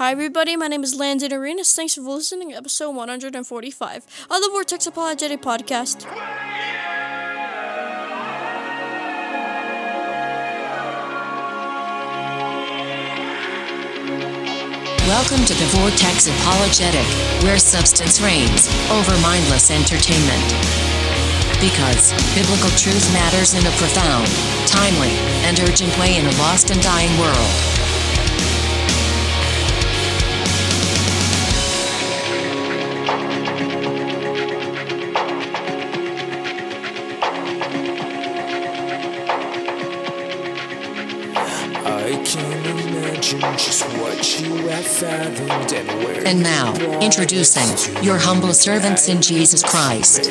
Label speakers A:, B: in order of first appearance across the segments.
A: Hi, everybody. My name is Landon Arenas. Thanks for listening to episode 145 of the Vortex Apologetic Podcast.
B: Welcome to the Vortex Apologetic, where substance reigns over mindless entertainment. Because biblical truth matters in a profound, timely, and urgent way in a lost and dying world.
C: And
B: now, introducing your humble servants in Jesus Christ,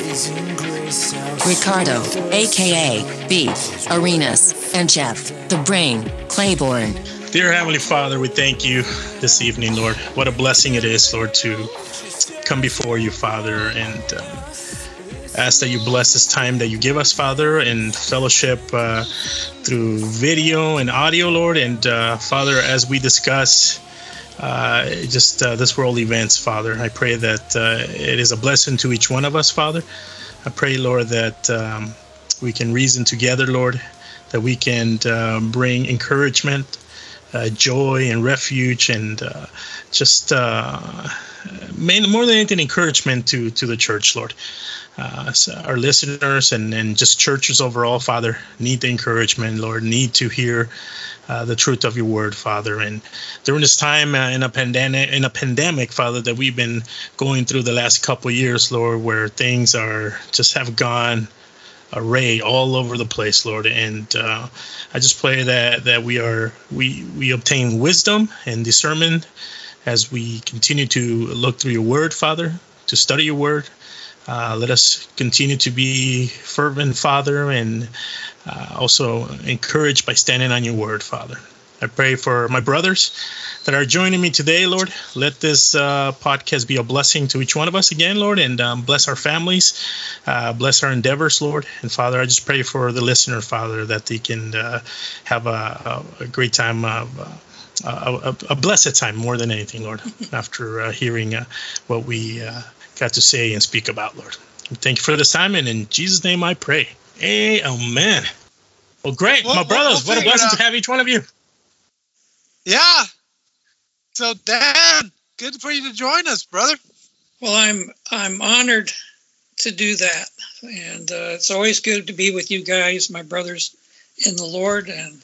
B: Ricardo, aka Beef, Arenas, and Jeff, the Brain, Claiborne.
D: Dear Heavenly Father, we thank you this evening, Lord. What a blessing it is, Lord, to come before you, Father, and uh, ask that you bless this time that you give us, Father, and fellowship uh, through video and audio, Lord. And uh, Father, as we discuss uh, just uh, this world events, Father, I pray that uh, it is a blessing to each one of us, Father. I pray, Lord, that um, we can reason together, Lord, that we can uh, bring encouragement uh, joy and refuge and just more than anything encouragement to to the church lord uh, our listeners and, and just churches overall father need the encouragement lord need to hear uh, the truth of your word father and during this time uh, in a pandemic in a pandemic father that we've been going through the last couple years lord where things are just have gone array all over the place, Lord. And uh, I just pray that that we are we we obtain wisdom and discernment as we continue to look through your word, Father, to study your word. Uh, let us continue to be fervent, Father, and uh, also encouraged by standing on your word, Father. I pray for my brothers that are joining me today, Lord. Let this uh, podcast be a blessing to each one of us again, Lord, and um, bless our families, uh, bless our endeavors, Lord. And Father, I just pray for the listener, Father, that they can uh, have a, a, great time of. Uh, a, a, blessed time more than anything, Lord, after uh, hearing uh, what we got to say and speak about, Lord. Thank you for this time, and in Jesus' name I pray. Amen. Well, great.
E: We'll-
D: My
E: we'll-
D: brothers,
E: we'll
D: what a blessing to have each one of you.
E: Yeah. So Dan, good for you to join us, brother.
F: Well, I'm I'm honored to do that, and uh, it's always good to be with you guys, my brothers in the Lord. And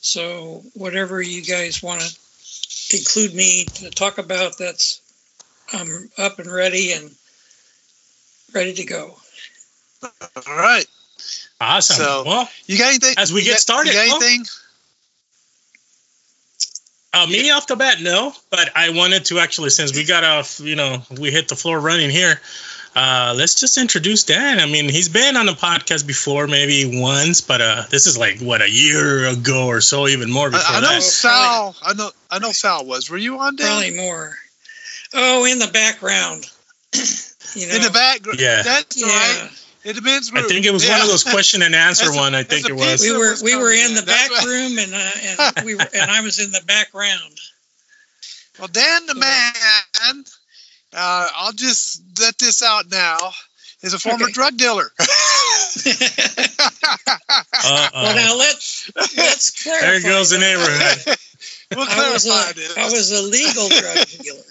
F: so, whatever you guys want to include me to talk about, that's I'm up and ready and ready to go.
E: All right.
D: Awesome.
E: So-
D: well,
E: You got anything?
D: As we get
E: got-
D: started,
E: you got
D: huh?
E: anything?
D: uh, me off the bat, no. But I wanted to actually, since we got off, you know, we hit the floor running here. Uh, let's just introduce Dan. I mean, he's been on the podcast before, maybe once, but uh, this is like what a year ago or so, even more before
E: I, I know
D: that.
E: Sal. I know. I know Sal was. Were you on Dan?
F: Probably more. Oh, in the background. you know.
E: In the back.
D: Yeah.
E: That's
F: yeah.
E: right. It depends.
D: I think it was one of those question and answer
E: That's
D: one. I think it was.
F: we were
E: was
F: we were in
E: in.
F: the back
E: right.
F: room and uh, and we were and I was in the background.
E: Well, Dan the man. Uh, I'll just let this out now. Is a former
F: Okay.
E: drug dealer.
F: Well, now let's let's clarify.
D: there goes the neighborhood.
E: we'll
F: I was
E: clarify
F: a
E: this.
F: I was a legal drug dealer,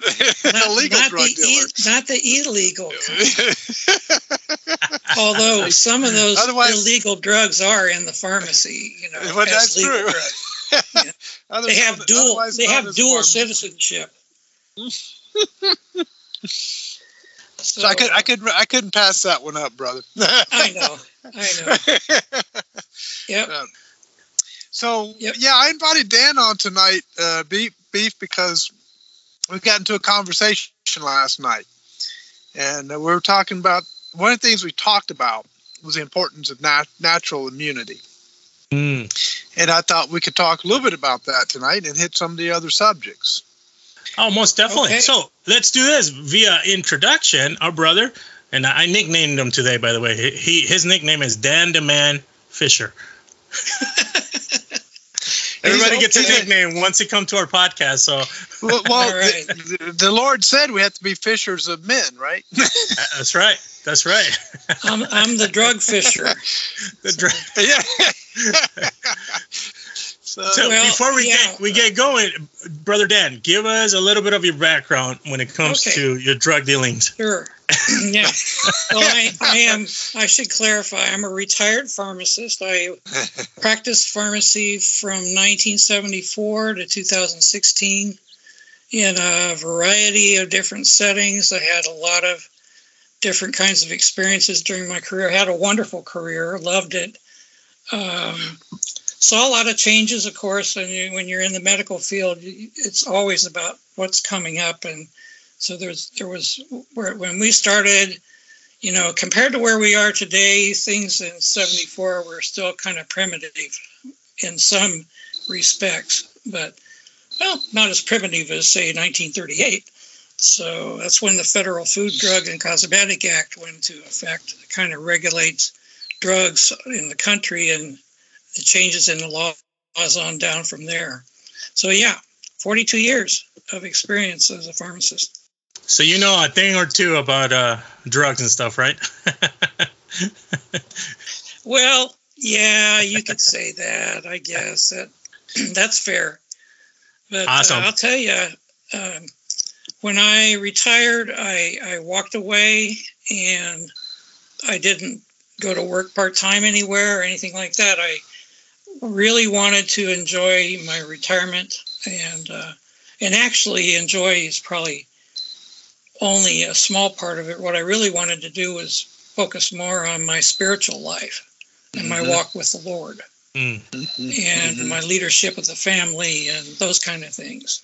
E: Illegal
F: not
E: drug
F: the
E: dealer.
F: e- not the illegal. Although some of those
E: Otherwise-
F: illegal drugs are in the pharmacy, you know,
E: Well, that's true. Other-
F: They have dual they have dual citizenship.
E: So I could I could I couldn't pass that one up, brother.
F: I know, I know. Yep.
E: so
F: Yep.
E: yeah, I invited Dan on tonight, uh, beef beef because we got into a conversation last night, and we were talking about one of the things we talked about was the importance of nat- natural immunity,
D: Hmm.
E: and I thought we could talk a little bit about that tonight and hit some of the other subjects.
D: Oh, most definitely.
F: Okay.
D: So let's do this via introduction. Our brother, and I nicknamed him today, by the way. He his nickname is Dan the Man Fisher. Everybody gets a nickname once they come to our podcast. So
E: Well, well
F: All right.
E: the, the Lord said we have to be fishers of men, right?
D: that's right. That's right.
F: I'm, I'm the drug fisher.
D: The dra-
E: yeah. So,
F: Well,
D: before we
F: yeah.
D: get we get going, brother Dan, give us a little bit of your background when it comes
F: Okay.
D: to your drug dealings.
F: Sure. yeah. Well, I, I am. I should clarify. I'm a retired pharmacist. I practiced pharmacy from 1974 to 2016 in a variety of different settings. I had a lot of different kinds of experiences during my career. I had a wonderful career. Loved it. Um, saw a lot of changes, of course. And when you're in the medical field, it's always about what's coming up and so there's there was where when we started, you know, compared to where we are today, things in '74 were still kind of primitive in some respects, but well, not as primitive as say 1938. So that's when the Federal Food, Drug, and Cosmetic Act went into effect. It kind of regulates drugs in the country and the changes in the laws on down from there. So yeah, 42 years of experience as a pharmacist.
D: So you know a thing or two about uh, drugs and stuff, right?
F: Well, yeah, you could say that. I guess that that's fair. But uh,
D: Awesome.
F: I'll tell you, um, when I retired, I I walked away and I didn't go to work part time anywhere or anything like that. I really wanted to enjoy my retirement and uh, and actually enjoy is probably only a small part of it. What I really wanted to do was focus more on my spiritual life and my walk with the Lord
D: Mm.
F: and my leadership of the family and those kind of things.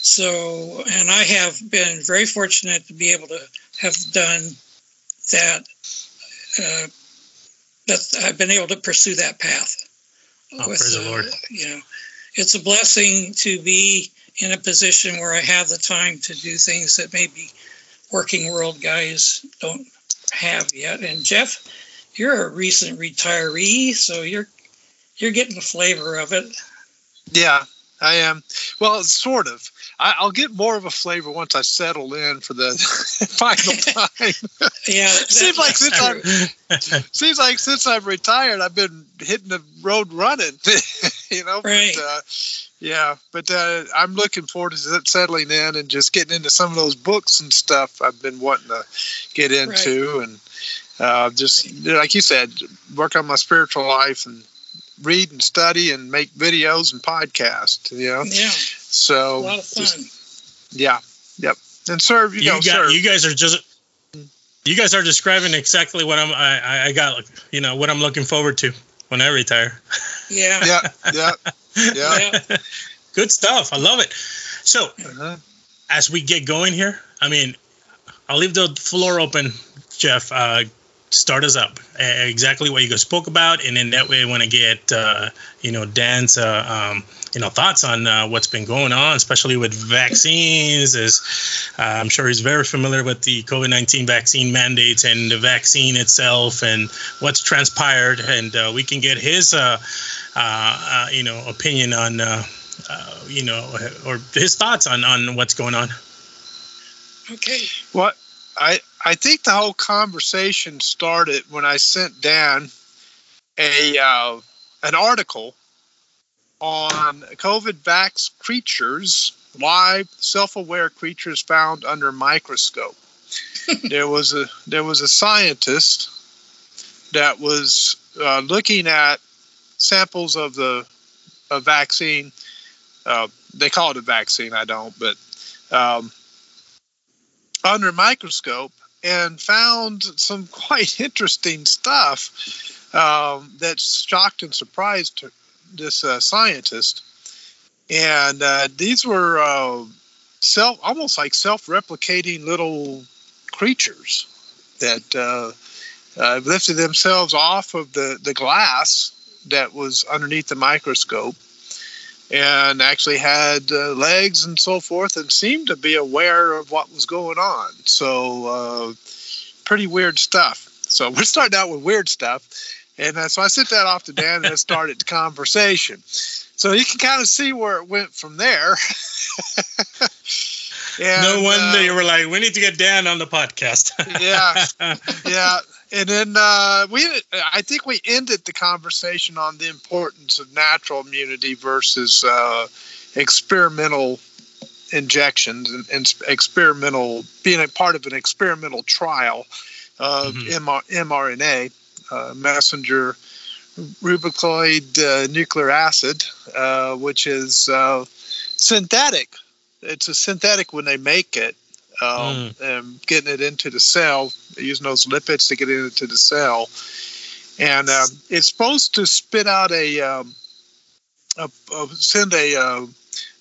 F: So, and I have been very fortunate to be able to have done that. Uh, that I've been able to pursue that path.
D: Oh, praise the
F: uh,
D: Lord.
F: You know, it's a blessing to be in a position where I have the time to do things that maybe working world guys don't have yet. And Jeff, you're a recent retiree, so you're you're getting the flavor of it.
E: yeah, I am. Well, sort of. I, I'll get more of a flavor once I settle in for the final time.
F: Yeah,
E: Seems like since. I'm seems like since I've retired, I've been hitting the road running. you know,
F: Right.
E: but, uh, yeah. But uh, I'm looking forward to settling in and just getting into some of those books and stuff I've been wanting to get into, and uh, just like you said, work on my spiritual life and read and study and make videos and podcasts. You know,
F: yeah,
E: so
F: a lot of fun.
E: just- yeah, yep, and serve. You,
D: You,
E: know,
D: got,
E: serve.
D: you guys are just you guys are describing exactly what I'm I, I- I got you know what I'm looking forward to when I retire.
F: yeah,
E: yeah, yeah, yeah.
F: yeah.
D: Good stuff. I love it. So
E: Uh-huh.
D: as we get going here, I mean, I'll leave the floor open, Jeff. Uh, start us up. Uh, exactly what you guys spoke about, and then that way, I want to get uh, you know Dan's uh, um, you know thoughts on uh, what's been going on, especially with vaccines. Is uh, I'm sure he's very familiar with the COVID nineteen vaccine mandates and the vaccine itself, and what's transpired, and uh, we can get his uh, uh, uh, you know opinion on. Uh, uh, you know, or his thoughts on, on what's going on.
F: Okay.
E: What I I think the whole conversation started when I sent Dan a uh, an article on COVID vax creatures, live self-aware creatures found under microscope. there was a there was a scientist that was uh, looking at samples of the a vaccine. Uh, they call it a vaccine. I don't, but um, under a microscope and found some quite interesting stuff um, that shocked and surprised this uh, scientist. And uh, these were uh, self, almost like self-replicating little creatures that uh, uh, lifted themselves off of the, the glass that was underneath the microscope and actually had uh, legs and so forth and seemed to be aware of what was going on. So, uh, pretty weird stuff. So, we're starting out with weird stuff. And uh, so I sent that off to Dan and it started the conversation. so you can kind of see where it went from there.
D: and, no wonder uh, you were like, we need to get Dan on the podcast.
E: yeah, yeah. And then uh, we, I think we ended the conversation on the importance of natural immunity versus uh, experimental injections and, and, experimental being a part of an experimental trial of mm-hmm. MR, mRNA, uh, messenger ribonucleic uh, nucleic acid, uh, which is uh, synthetic. It's a synthetic when they make it, um, mm. and getting it into the cell, using those lipids to get it into the cell, and um, it's supposed to spit out a, um, a, a send a uh,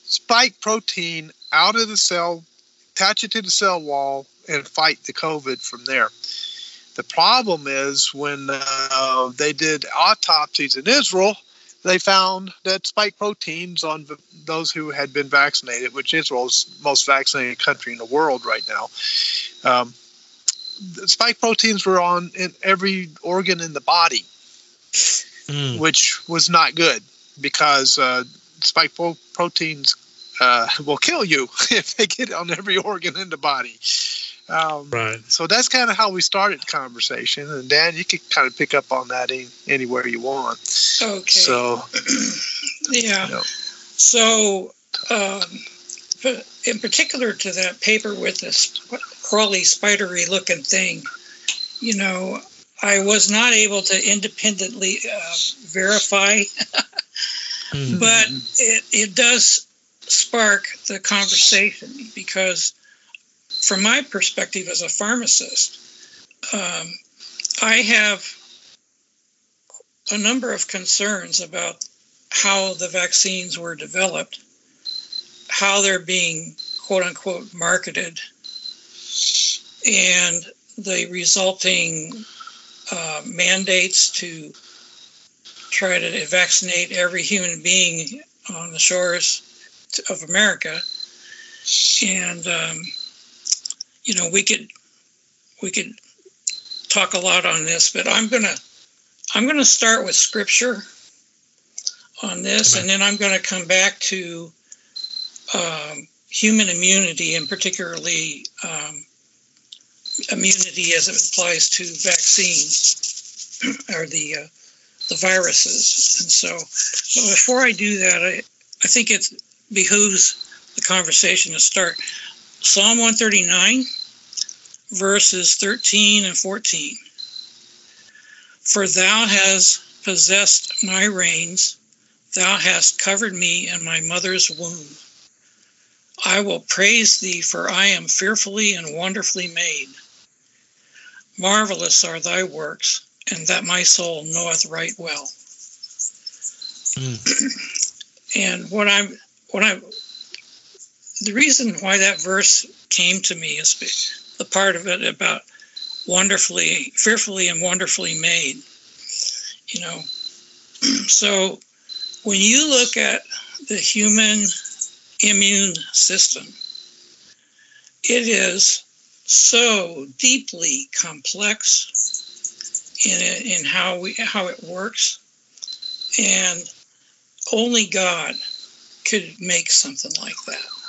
E: spike protein out of the cell, attach it to the cell wall, and fight the COVID from there. The problem is when uh, they did autopsies in Israel, they found that spike proteins on those who had been vaccinated, which Israel is the most vaccinated country in the world right now. Um, spike proteins were on in every organ in the body, mm. which was not good because uh, spike pro- proteins uh, will kill you if they get on every organ in the body. Um, right. So that's kind of how we started the conversation. And Dan, you can kind of pick up on that in, anywhere you want.
F: Okay.
E: So,
F: yeah. You know. So, um, in particular to that paper with this crawly, spidery looking thing, you know, I was not able to independently uh, verify, mm-hmm. but it, it does spark the conversation because from my perspective as a pharmacist, um, I have a number of concerns about how the vaccines were developed, how they're being quote unquote marketed, and the resulting uh, mandates to try to vaccinate every human being on the shores of America. And um, you know, we could we could talk a lot on this, but I'm gonna I'm gonna start with scripture on this, and then I'm going to come back to um, human immunity, and particularly um, immunity as it applies to vaccines or the uh, the viruses. And so, before I do that, I, I think it behooves the conversation to start Psalm 139, verses 13 and 14. For thou hast possessed my reins, thou hast covered me in my mother's womb. I will praise thee, for I am fearfully and wonderfully made. Marvelous are thy works, and that my soul knoweth right well. Mm. and what I'm what I'm the reason why that verse came to me is the part of it about wonderfully, fearfully, and wonderfully made. You know, so when you look at the human immune system, it is so deeply complex in, in how we how it works, and only God could make something like that.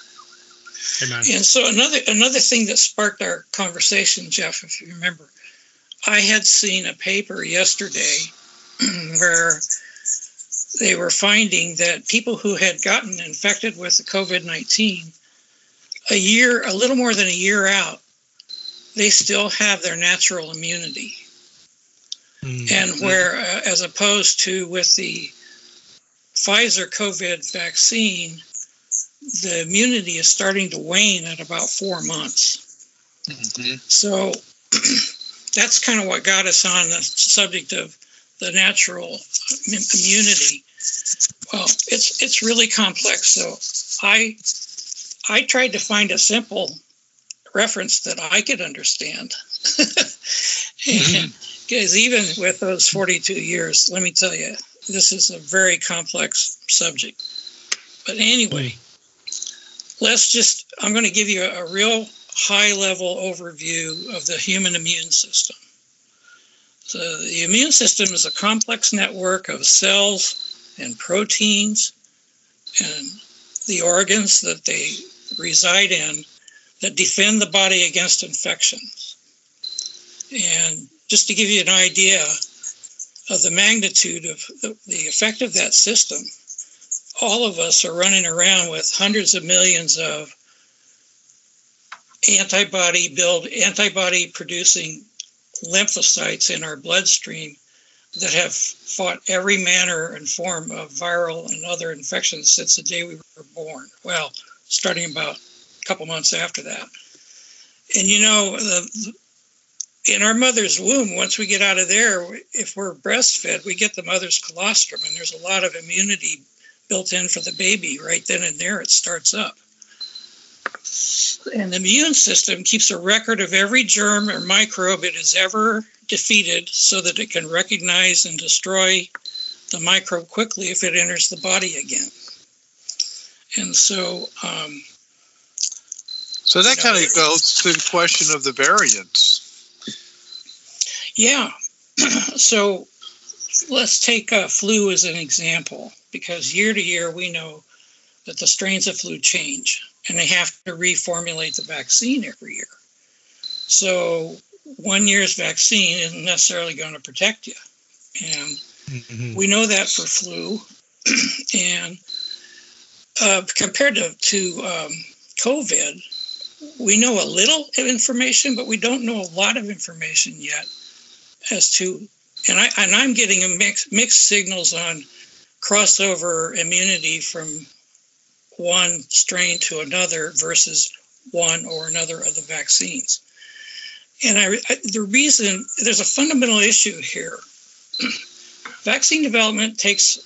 F: Amen. And so another another thing that sparked our conversation, Jeff, if you remember, I had seen a paper yesterday where they were finding that people who had gotten infected with the COVID nineteen a year, a little more than a year out, they still have their natural immunity. Mm-hmm. And where, uh, as opposed to with the Pfizer COVID vaccine, the immunity is starting to wane at about four months. Mm-hmm. So that's kind of what got us on the subject of the natural immunity. Well, it's it's really complex. So I I tried to find a simple reference that I could understand. Because mm-hmm. even with those 42 years, let me tell you, this is a very complex subject. But anyway, let's just, I'm going to give you a, real high level overview of the human immune system. So the immune system is a complex network of cells and proteins and the organs that they reside in that defend the body against infections. And just to give you an idea of the magnitude of the effect of that system, all of us are running around with hundreds of millions of antibody build antibody producing lymphocytes in our bloodstream that have fought every manner and form of viral and other infections since the day we were born. Well, starting about a couple months after that. And you know, the, in our mother's womb, once we get out of there, if we're breastfed, we get the mother's colostrum, and there's a lot of immunity built in for the baby right then and there. It starts up. And the immune system keeps a record of every germ or microbe it has ever defeated so that it can recognize and destroy the microbe quickly if it enters the body again. And so. Um,
E: so that kind of goes to the question of the variants.
F: Yeah. so let's take a flu as an example because year to year we know that the strains of flu change and they have to reformulate the vaccine every year. So one year's vaccine isn't necessarily going to protect you. And mm-hmm. we know that for flu. and uh, compared to, to um, COVID, we know a little information, but we don't know a lot of information yet as to, and I and I'm getting a mix mixed signals on crossover immunity from one strain to another versus one or another of the vaccines. And I, I, the reason there's a fundamental issue here. Vaccine development takes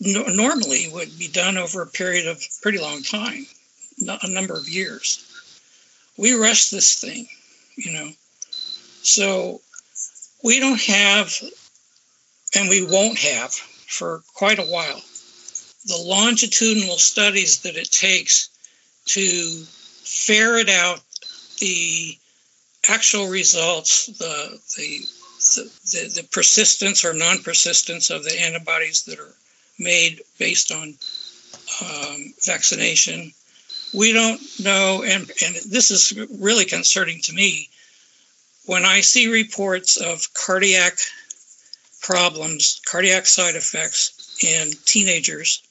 F: no, normally would be done over a period of pretty long time, a number of years. We rush this thing, you know. So we don't have, and we won't have for quite a while, the longitudinal studies that it takes to ferret out the actual results, the the the, the, persistence or non-persistence of the antibodies that are made based on um, vaccination. We don't know, and, and this is really concerning to me. When I see reports of cardiac problems, cardiac side effects in teenagers,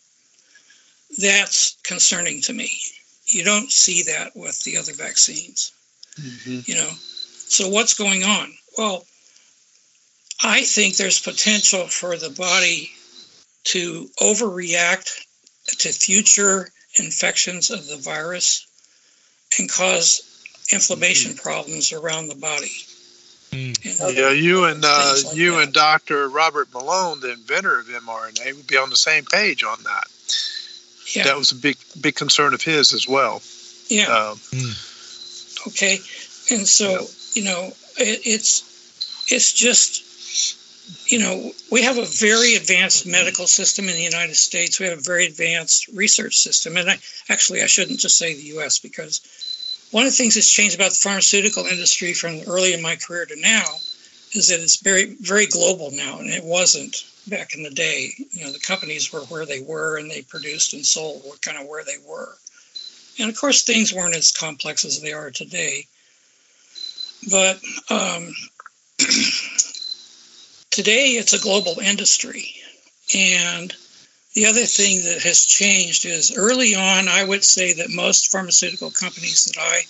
F: that's concerning to me. You don't see that with the other vaccines. Mm-hmm. You know, so what's going on? Well, I think there's potential for the body to overreact to future infections of the virus and cause inflammation mm-hmm. problems around the body.
E: Mm. Yeah, you and uh, like you that. and Dr. Robert Malone, the inventor of mRNA, would be on the same page on that. Yeah. That was a big big concern of his as well.
F: Yeah. Um, mm. Okay, and so you know it, it's it's just you know we have a very advanced medical system in the United States. We have a very advanced research system, and I actually I shouldn't just say the U.S. because one of the things that's changed about the pharmaceutical industry from early in my career to now is that it's very very global now, and it wasn't back in the day. You know, the companies were where they were, and they produced and sold what kind of where they were. And of course, things weren't as complex as they are today. But um, today, it's a global industry, and the other thing that has changed is early on, I would say that most pharmaceutical companies that I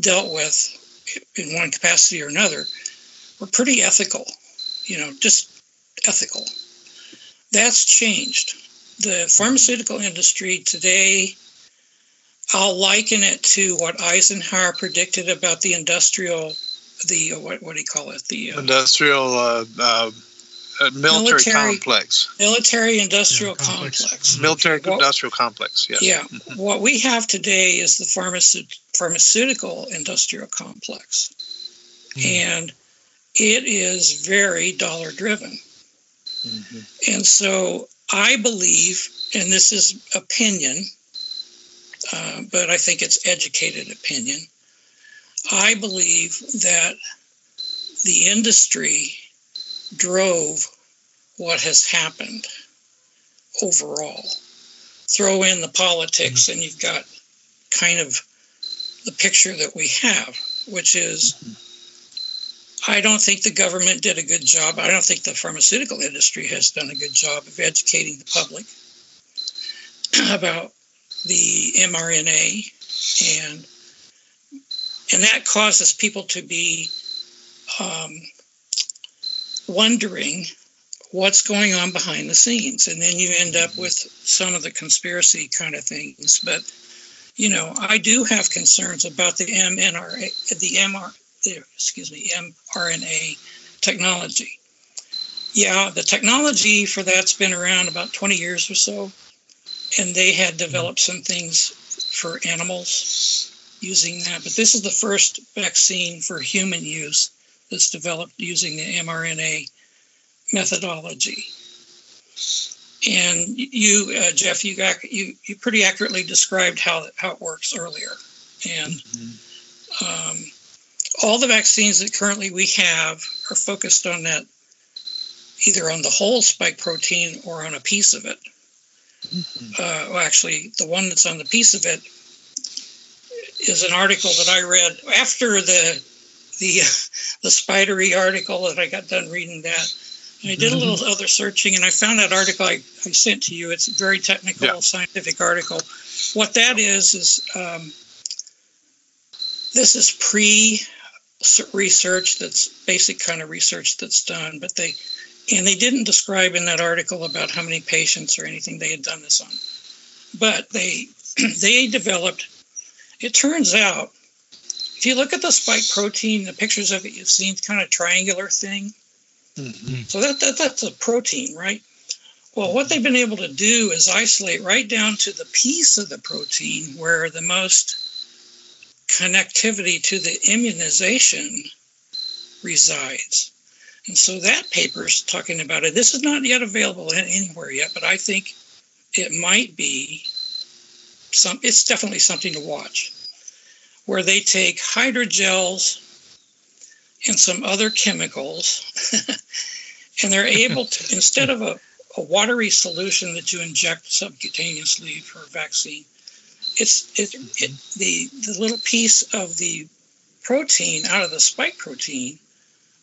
F: dealt with in one capacity or another were pretty ethical, you know, just ethical. That's changed. The pharmaceutical industry today, I'll liken it to what Eisenhower predicted about the industrial, the what, what do you call it? The
E: uh, industrial uh, uh, military, military, complex.
F: Military industrial yeah, complex. complex.
E: Military what, industrial complex. Yes.
F: Yeah. Mm-hmm. What we have today is the pharmace- pharmaceutical industrial complex, mm. and it is very dollar driven. Mm-hmm. And so I believe, and this is opinion, uh, but I think it's educated opinion. I believe that the industry drove what has happened overall. throw in the politics, and you've got kind of the picture that we have, which is I don't think the government did a good job. I don't think the pharmaceutical industry has done a good job of educating the public about the mRNA and and that causes people to be um, wondering what's going on behind the scenes. And then you end up mm-hmm. with some of the conspiracy kind of things. But you know i do have concerns about the mnra the mr excuse me mrna technology. Yeah the technology for that's been around about 20 years or so. And they had mm-hmm. developed some things for animals using that. But this is the first vaccine for human use that's developed using the mrna methodology. And you, uh, Jeff, you, got, you you pretty accurately described how how it works earlier. And um, all the vaccines that currently we have are focused on that, either on the whole spike protein or on a piece of it. Uh, well, actually, the one that's on the piece of it is an article that I read after the the the spidery article that I got done reading that I did a little mm-hmm. other searching and I found that article I, I sent to you. It's a very technical, yeah. scientific article. What that is, is um, this is pre research that's basic kind of research that's done, but they, and they didn't describe in that article about how many patients or anything they had done this on. But they, they developed, it turns out, if you look at the spike protein, the pictures of it you've seen, kind of triangular thing Mm-hmm. So that, that that's a protein, right? Well, what they've been able to do is isolate right down to the piece of the protein where the most connectivity to the immunization resides. And so that paper is talking about it. This is not yet available anywhere yet, but I think it might be some it's definitely something to watch. Where they take hydrogels and some other chemicals. and they're able to, instead of a, a, watery solution that you inject subcutaneously for a vaccine, it's it, it, the, the little piece of the protein out of the spike protein,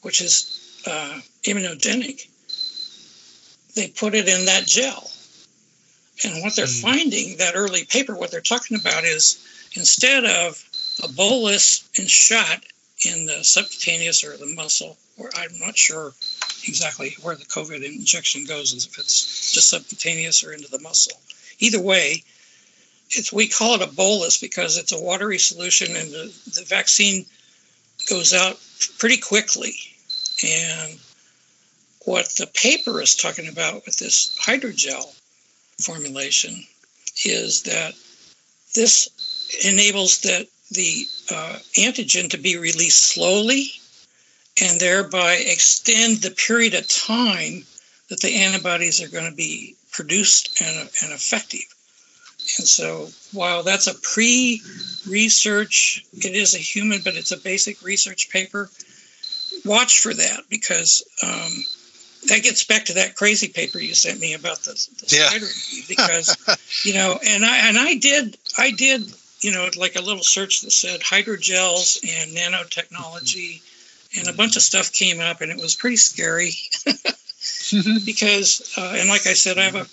F: which is uh, immunogenic, they put it in that gel. And what they're mm. finding, that early paper, what they're talking about is instead of a bolus and shot in the subcutaneous or the muscle, or I'm not sure exactly where the COVID injection goes, if it's just subcutaneous or into the muscle. Either way, it's we call it a bolus because it's a watery solution and the, the vaccine goes out pretty quickly. And what the paper is talking about with this hydrogel formulation is that this enables that the uh, antigen to be released slowly and thereby extend the period of time that the antibodies are going to be produced and, and effective. And so, while that's a pre research, it is a human, but it's a basic research paper. Watch for that because um, that gets back to that crazy paper you sent me about the, the yeah. spider because you know and i and i did i did you know, like a little search that said hydrogels and nanotechnology, and a bunch of stuff came up, and it was pretty scary because, uh, and like I said, I have a,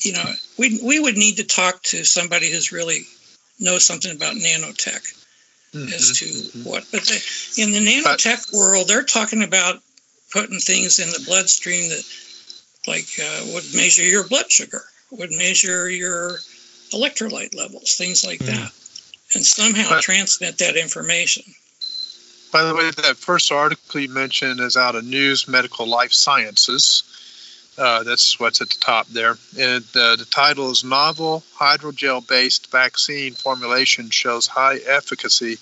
F: you know, we we would need to talk to somebody who's really knows something about nanotech mm-hmm. as to mm-hmm. what. But in the nanotech but, world, they're talking about putting things in the bloodstream that, like, uh, would measure your blood sugar, would measure your electrolyte levels, things like mm. that and somehow but, transmit that information.
E: By the way, that first article you mentioned is out of News Medical Life Sciences. Uh, that's what's at the top there. And uh, the title is Novel Hydrogel Based Vaccine Formulation Shows High Efficacy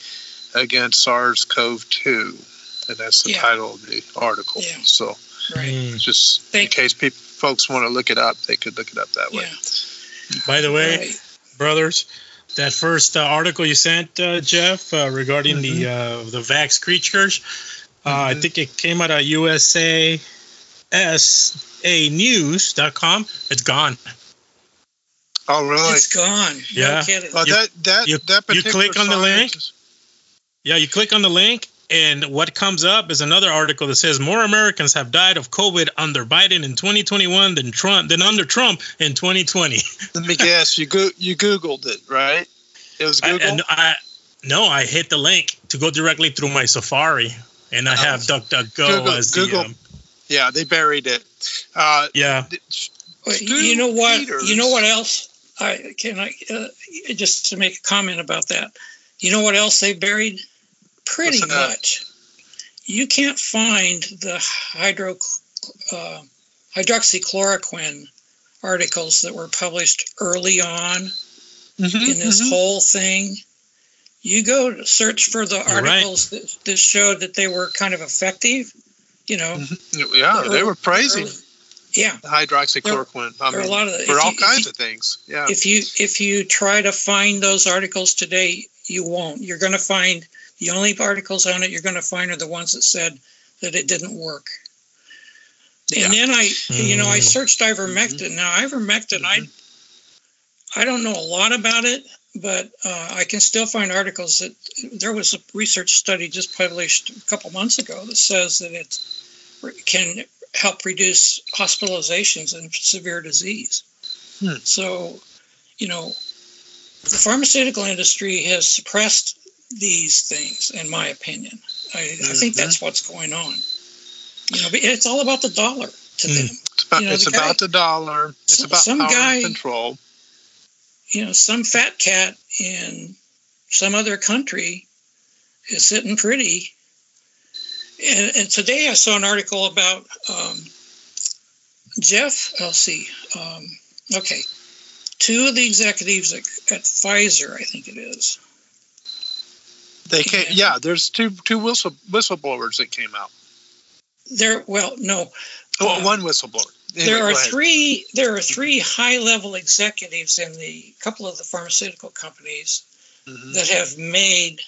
E: Against SARS CoV 2. And that's the yeah. title of the article. Yeah. So, right. just Thank in case people, folks want to look it up, they could look it up that way.
D: Yeah. By the way, right. brothers, that first uh, article you sent, uh, Jeff, uh, regarding mm-hmm. the uh, the Vax creatures. Uh, mm-hmm. I think it came out of USASAnews.com. It's gone.
E: Oh, really?
F: It's gone.
D: Yeah.
F: No kidding.
E: Well,
D: You-
E: that that
D: you-
E: that
D: you click on the link?
E: scientist-
D: Yeah, you click on the link, and what comes up is another article that says more Americans have died of COVID under Biden in 2021 than Trump than under Trump in 2020.
E: Let me guess. You go you googled it, right? It was
D: I,
E: Google.
D: and I no, I hit the link to go directly through my Safari, and I have
E: Oh.
D: DuckDuckGo
E: Google-
D: as
E: Google.
D: um,
E: yeah, they buried it. Uh,
D: yeah.
F: But you know what?
E: Peters.
F: You know what else? I can I uh, just to make a comment about that. You know what else they buried? Pretty much. You can't find the hydro uh, hydroxychloroquine articles that were published early on
E: mhm,
F: in this
E: mhm.
F: whole thing. You go search for the
D: You're right.
F: articles that, that showed that they were kind of effective. You know,
E: yeah, they were praising
F: early- yeah.
E: hydroxychloroquine. I
F: there are a
E: mean,
F: lot of the-
E: for all
F: you-
E: kinds
F: you-
E: of things. Yeah.
F: if you if you try to find those articles today you won't you're going to find the only articles on it you're going to find are the ones that said that it didn't work. And then i you know i
D: Mm.
F: searched ivermectin. Now ivermectin i i don't know a lot about it but uh, i can still find articles that there was a research study just published a couple months ago that says that it can help reduce hospitalizations and severe disease.
E: Hmm.
F: so you know the pharmaceutical industry has suppressed these things, in my opinion. I, I think that's what's going on. You know, but it's all about the dollar to
D: Mm.
F: them.
E: It's about,
F: you know,
E: it's
F: the guy-
E: the dollar. It's
F: some-
E: about
F: some
E: power
F: guy-
E: and control.
F: You know, some fat cat in some other country is sitting pretty. And, and today I saw an article about um, Jeff. I'll see. Um, okay, two of the executives at, at Pfizer, I think it is.
E: They came,
F: Yeah.
E: There's two two whistle whistleblowers that came out.
F: There, well, no,
E: Oh, one whistleblower. Anyway,
F: there are three there are three high level executives in the couple of the pharmaceutical companies
E: Mhm.
F: that have made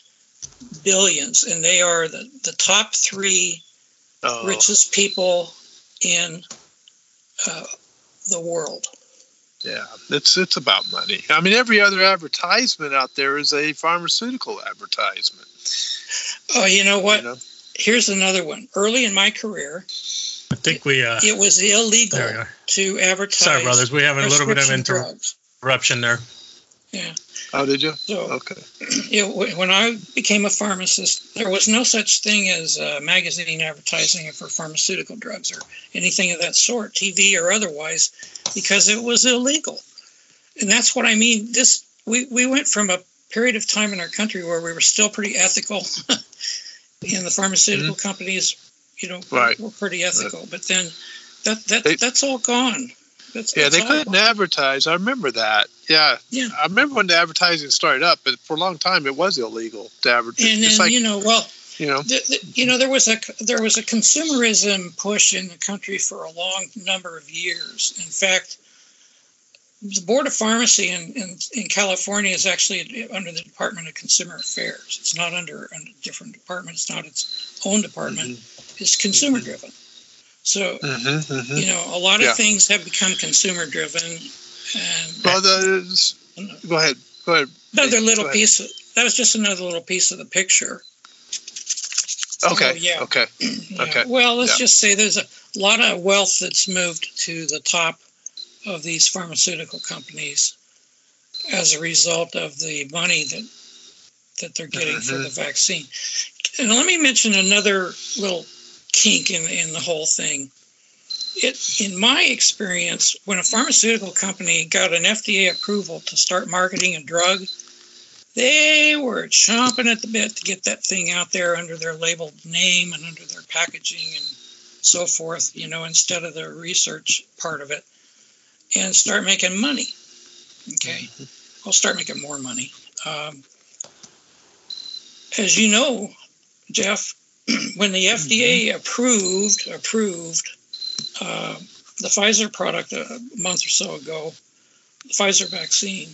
F: billions and they are the, the top three
E: Oh,
F: richest people in uh, the world
E: yeah, it's it's about money. I mean, every other advertisement out there is a pharmaceutical advertisement.
F: oh you know what
E: You know?
F: here's another one early in my career
D: I think we. Uh,
F: it was illegal
D: there we are.
F: to advertise
D: Sorry, brothers. We have a little bit of
F: prescription
D: inter-
F: drugs.
D: interruption there.
E: Oh, did you?
F: so
E: Okay.
F: you know, when I became a pharmacist, there was no such thing as uh, magazine advertising for pharmaceutical drugs or anything of that sort, TV or otherwise, because it was illegal. And that's what I mean. This we, we went from a period of time in our country where we were still pretty ethical, and the pharmaceutical companies, you know,
E: Mm-hmm. Right.
F: were pretty ethical. But then that that
E: They-
F: that's all gone. That's,
E: Yeah,
F: that's
E: they
F: all
E: couldn't advertise. I remember that. Yeah.
F: Yeah.
E: I remember when the advertising started up, but for a long time it was illegal to advertise.
F: And
E: It's
F: then
E: like,
F: you know, well,
E: you know,
F: the, the, you know there was a there was a consumerism push in the country for a long number of years. In fact, the Board of Pharmacy in, in, in California is actually under the Department of Consumer Affairs. It's not under a different department. It's not its own department. Mm-hmm. It's consumer driven. So
E: mhm, mhm.
F: you know a lot of
E: Yeah.
F: things have become consumer driven, and
E: well, the, go ahead. Go ahead.
F: another little
E: ahead.
F: piece. Of, that was just another little piece of the picture.
E: Okay.
F: Oh, yeah.
E: Okay.
F: Yeah.
E: Okay.
F: Well, let's
E: Yeah.
F: just say there's a lot of wealth that's moved to the top of these pharmaceutical companies as a result of the money that that they're getting for the vaccine. And let me mention another little kink in in the whole thing. It, in my experience, when a pharmaceutical company got an FDA approval to start marketing a drug, they were chomping at the bit to get that thing out there under their labeled name and under their packaging and so forth, you know, instead of the research part of it, and start making money. Okay. I'll start making more money. Um, as you know, Jeff, when the FDA approved approved uh, the Pfizer product a month or so ago, the Pfizer vaccine,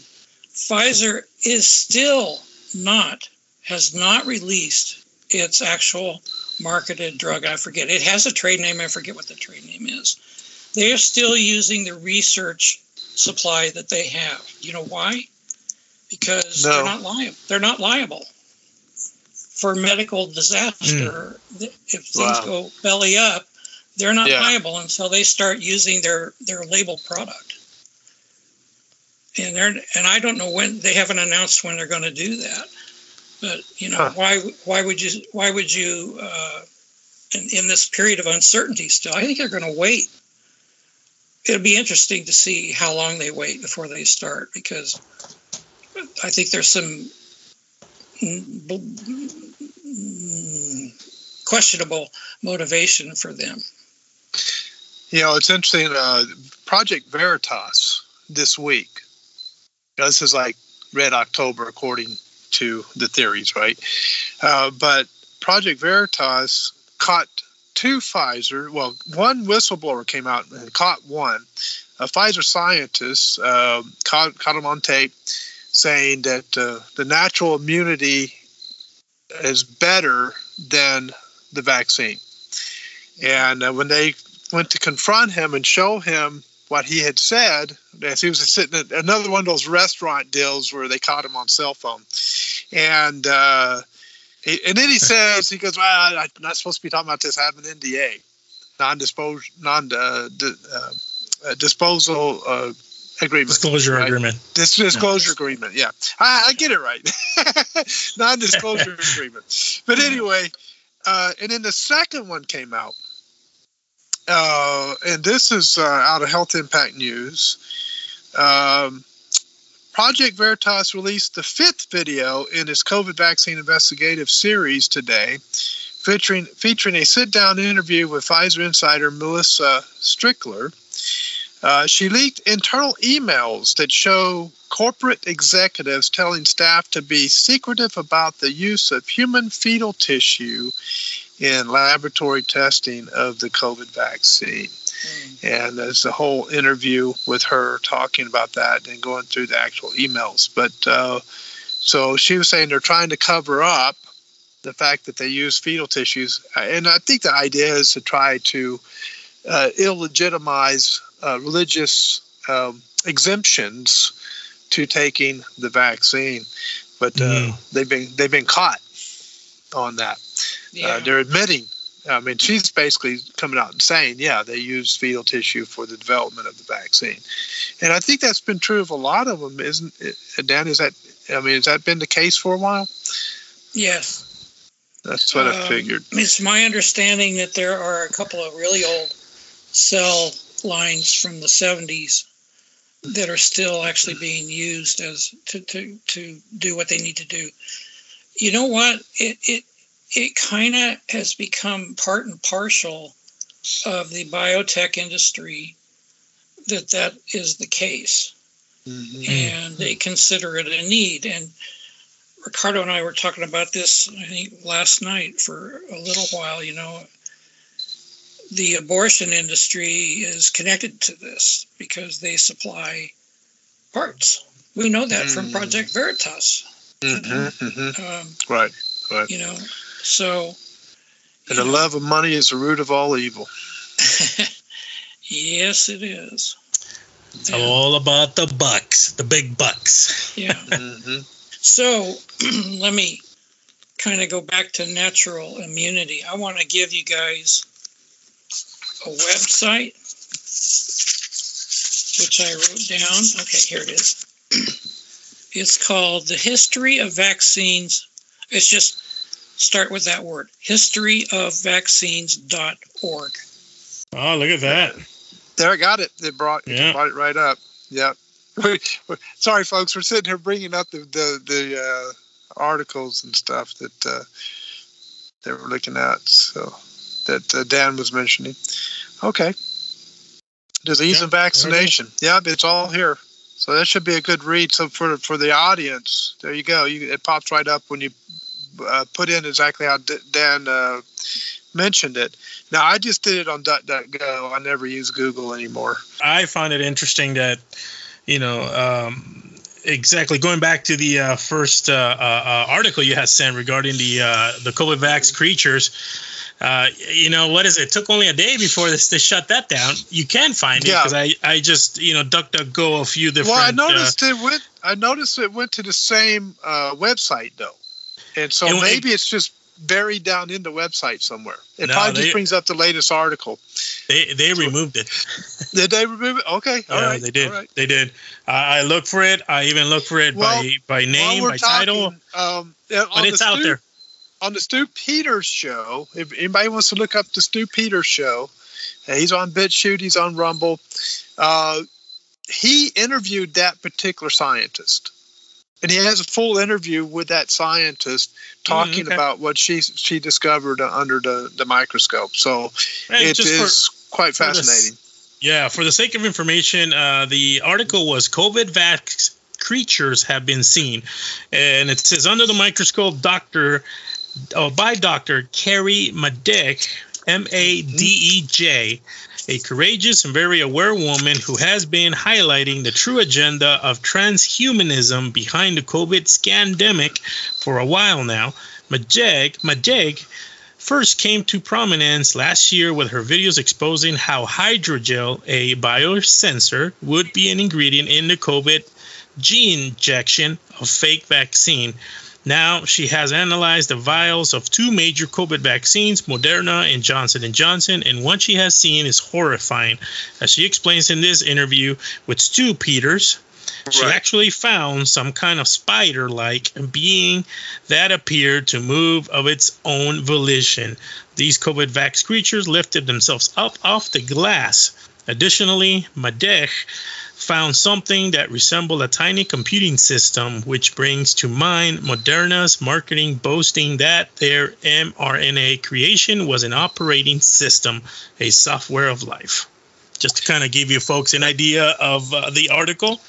F: Pfizer is still not has not released its actual marketed drug. I forget. It has a trade name. I forget what the trade name is. They are still using the research supply that they have. You know why? Because
E: No.
F: they're not liable. They're not liable for medical disaster. If things
E: Wow.
F: go belly up, they're not
E: Yeah.
F: liable until they start using their their labeled product. And they're and I don't know when they haven't announced when they're going to do that. But you know
E: Huh.
F: why why would you why would you uh, in, in this period of uncertainty still? I think they're going to wait. It'll be interesting to see how long they wait before they start because I think there's some mm, mm, questionable motivation for them.
E: You know, it's interesting. Uh, Project Veritas this week. This is like Red October, according to the theories, right? Uh, but Project Veritas caught two Pfizer. Well, one whistleblower came out and caught one. A Pfizer scientist uh, caught, caught him on tape saying that uh, the natural immunity is better than the vaccine. And uh, when they went to confront him and show him what he had said, as he was sitting at another one of those restaurant deals where they caught him on cell phone, and uh, he, and then he says he goes, "Well, I'm not supposed to be talking about this. I have an NDA, non-disposal, non agreement,
D: Disclosure
E: right?
D: agreement.
E: This disclosure agreement. Yeah, I, I get it right. Non-disclosure agreement. But anyway, uh, and then the second one came out, uh, and this is uh, out of Health Impact News. Um, Project Veritas released the fifth video in its COVID vaccine investigative series today, featuring featuring a sit-down interview with Pfizer insider Melissa Strickler. Uh, she leaked internal emails that show corporate executives telling staff to be secretive about the use of human fetal tissue in laboratory testing of the COVID vaccine. And there's a whole interview with her talking about that and going through the actual emails. But uh, so she was saying they're trying to cover up the fact that they use fetal tissues. And I think the idea is to try to uh, illegitimize uh, religious um, exemptions to taking the vaccine. But uh,
D: Mm.
E: they've been they've been caught on that.
F: Yeah.
E: Uh, they're admitting. I mean, she's basically coming out and saying, yeah, they use fetal tissue for the development of the vaccine, and I think that's been true of a lot of them, isn't it? Dan? Is that? I mean, has that been the case for a while?
F: yes.
E: That's what I
F: Um,
E: figured.
F: It's my understanding that there are a couple of really old cell lines from the 70s that are still actually being used as to, to, to do what they need to do. You know what? It it it kind of has become part and parcel of the biotech industry that that is the case
E: Mhm.
F: and they consider it a need. And Ricardo and I were talking about this, I think, last night for a little while. You know, the abortion industry is connected to this because they supply parts. We know that from
E: Mm.
F: Project Veritas.
E: Mhm, mhm.
F: Um,
E: Right, right.
F: you know, so
E: And the
F: know,
E: love of money is the root of all evil.
F: yes, it is.
D: It's all about the bucks, the big bucks.
F: Yeah.
E: hmm
F: So let me kind of go back to natural immunity. I want to give you guys a website, which I wrote down. Okay, here it is. It's called The History of Vaccines. It's just start with that word historyofvaccines.org.
D: Oh, look at that.
E: There, I got it. They brought, it
D: Yeah.
E: brought it right up. Yep. Sorry, folks. We're sitting here bringing up the the, the uh, articles and stuff that uh, they were looking at. So that uh, Dan was mentioning. Okay. Disease
D: Yeah,
E: and vaccination. Yep, it's all here. So that should be a good read. So for for the audience, there you go. You, it pops right up when you uh, put in exactly how D- Dan uh, mentioned it. Now I just did it on DuckDuckGo. I never use Google anymore.
D: I find it interesting that, you know, um, exactly going back to the uh, first uh, uh, uh, article you had sent regarding the uh, the COVID vax creatures. Uh, you know, what is it? it? Took only a day before this to shut that down. You can find it
E: Yeah.
D: because I, I just, you know, duck duck go a few different.
E: Well, I
D: uh,
E: noticed it went. I noticed it went to the same uh, website though, and so
D: It went-
E: maybe it's just buried down in the website somewhere. It
D: No,
E: probably
D: they-
E: just brings up the latest article.
D: they they removed it.
E: Did they remove it? Okay, all
D: yeah,
E: right,
D: they did.
E: right.
D: They did. I I looked for it. I even looked for it
E: Well,
D: by by name, by title,
E: um,
D: but it's out there.
E: On the Stu Peters show. If anybody wants to look up the Stu Peters show, uh, he's on BitChute, he's on Rumble. Uh, he interviewed that particular scientist, and he has a full interview with that scientist talking
D: okay.
E: about what she she discovered under the, the microscope. So
D: Hey,
E: it
D: just for-
E: is quite
D: for the
E: fascinating.
D: Yeah, for the sake of information, uh, the article was COVID vax creatures have been seen. And it says under the microscope, Dr. Oh, by Dr. Carrie Madej, M A D E J, a courageous and very aware woman who has been highlighting the true agenda of transhumanism behind the COVID scandemic for a while now. Madej, Madej first came to prominence last year with her videos exposing how hydrogel, a biosensor, would be an ingredient in the COVID gene injection of fake vaccine. Now she has analyzed the vials of two major COVID vaccines, Moderna and Johnson & Johnson, and what she has seen is horrifying. As she explains in this interview with Stu Peters, she
E: Right.
D: actually found some kind of spider like being that appeared to move of its own volition. These COVID vax creatures lifted themselves up off the glass. Additionally, Madej found something that resembled a tiny computing system, which brings to mind Moderna's marketing boasting that their mRNA creation was an operating system, a software of life. Just to kind of give you folks an idea of uh, the article.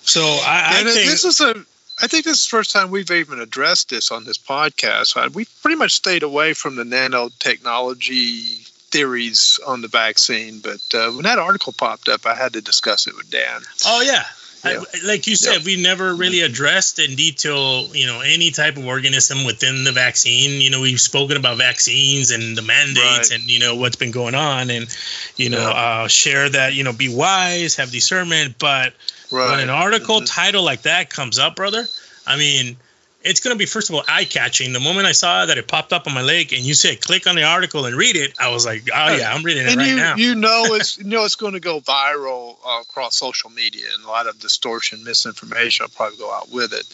D: So I, I think
E: this is a I think this is the first time we've even addressed this on this podcast. Uh, We pretty much stayed away from the nanotechnology theories on the vaccine, but uh, when that article popped up, I had to discuss it with Dan.
D: Oh yeah. I- like you said,
E: Yeah.
D: we never really addressed in detail, you know, any type of organism within the vaccine. You know, we've spoken about vaccines and the mandates
E: Right.
D: and you know what's been going on, and you know, uh, share that you know, be wise, have discernment. But when an article
E: Mhm.
D: title like that comes up, brother, I mean, it's going to be first of all eye catching. The moment I saw that it popped up on my leg, and you said click on the article and read it, I was like, oh yeah, I'm reading it
E: and
D: right
E: you
D: now.
E: you know it's you know it's going to go viral uh, across social media, and a lot of distortion, misinformation will probably go out with it.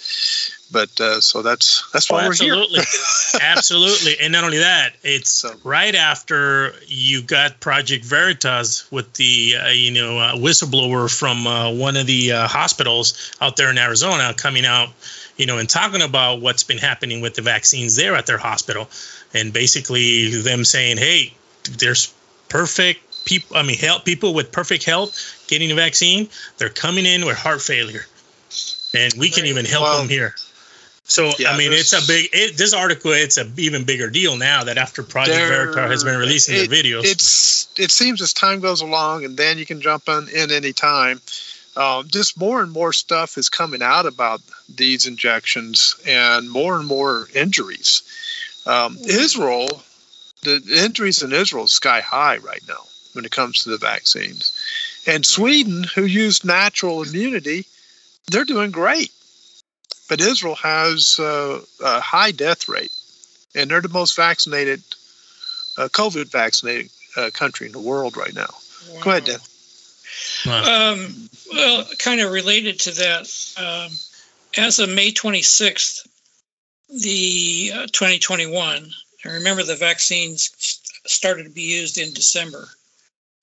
E: But uh, so that's that's why
D: Oh,
E: we're here.
D: absolutely, absolutely, and not only that, it's
E: So-
D: right after you got Project Veritas with the uh, you know uh, whistleblower from uh, one of the uh, hospitals out there in Arizona coming out, you know, and talking about what's been happening with the vaccines there at their hospital, and basically them saying, hey, there's perfect people. I mean, help people with perfect health getting the vaccine, they're coming in with heart failure, and we can even help them here. So
E: yeah,
D: I mean, it's a big. It, this article, it's a even bigger deal now that after Project
E: There-
D: Veritas has been releasing
E: it-
D: their videos.
E: It's it seems as time goes along, and then you can jump on in any time. Um, just more and more stuff is coming out about these injections, and more and more injuries. Um, Israel, the injuries in Israel is sky high right now when it comes to the vaccines, and Sweden, who used natural immunity, they're doing great. But Israel has uh, a high death rate, and they're the most vaccinated uh, COVID vaccinated uh, country in the world right now. Go ahead, Dan.
D: Wow.
F: Um, well, kind of related to that, um, as of May 26th, the uh, 2021, and remember the vaccines started to be used in December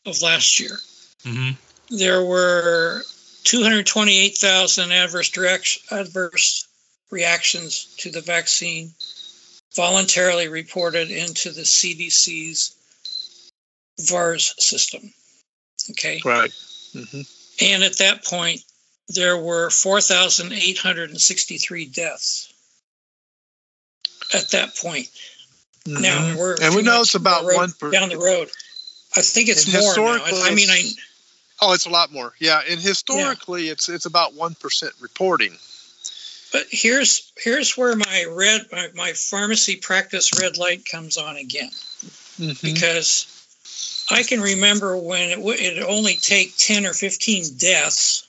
F: of last year.
D: hmm
F: There were 228,000 adverse direct, adverse reactions to the vaccine voluntarily reported into the CDC's VAERS system. Okay.
E: Right. hmm
F: And at that point, there were 4,863 deaths. At that point. Now we're
E: Mm-hmm. and we know it's about
F: road-
E: one per-
F: down the road. I think it's
E: And
F: more now.
E: historically,
F: I, I mean, I
E: Oh, it's a lot more. Yeah, and historically, it's it's about one percent reporting.
F: but here's here's where my red my, my pharmacy practice red light comes on again.
E: Mhm.
F: because I can remember when it would it only take 10 or 15 deaths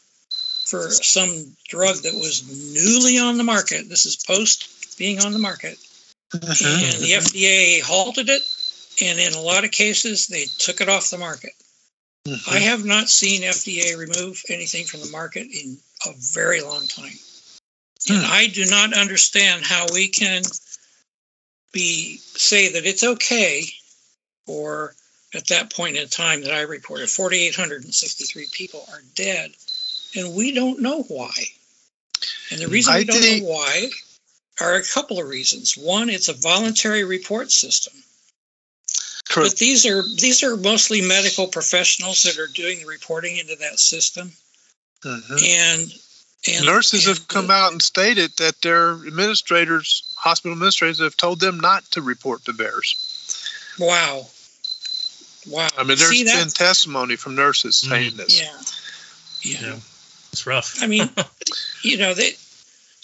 F: for some drug that was newly on the market. This is post being on the market.
E: Mhm.
F: And the FDA halted it. And in a lot of cases, they took it off the market.
E: Mhm.
F: I have not seen FDA remove anything from the market in a very long time. And
E: Hmm.
F: I do not understand how we can be say that it's okay or at that point in time that I reported 4,863 people are dead and we don't know why. And the reason
E: I
F: we don't
E: think-
F: know why are a couple of reasons. One, it's a voluntary report system.
E: True.
F: But these are these are mostly medical professionals that are doing the reporting into that system,
E: Mhm.
F: and and
E: Nurses
F: and
E: have come out and stated that their administrators, hospital administrators, have told them not to report to VAERS.
F: Wow, wow.
E: I mean, there's
F: See,
E: been testimony from nurses saying this.
F: yeah, yeah.
D: Yeah. It's rough.
F: I mean, you know that.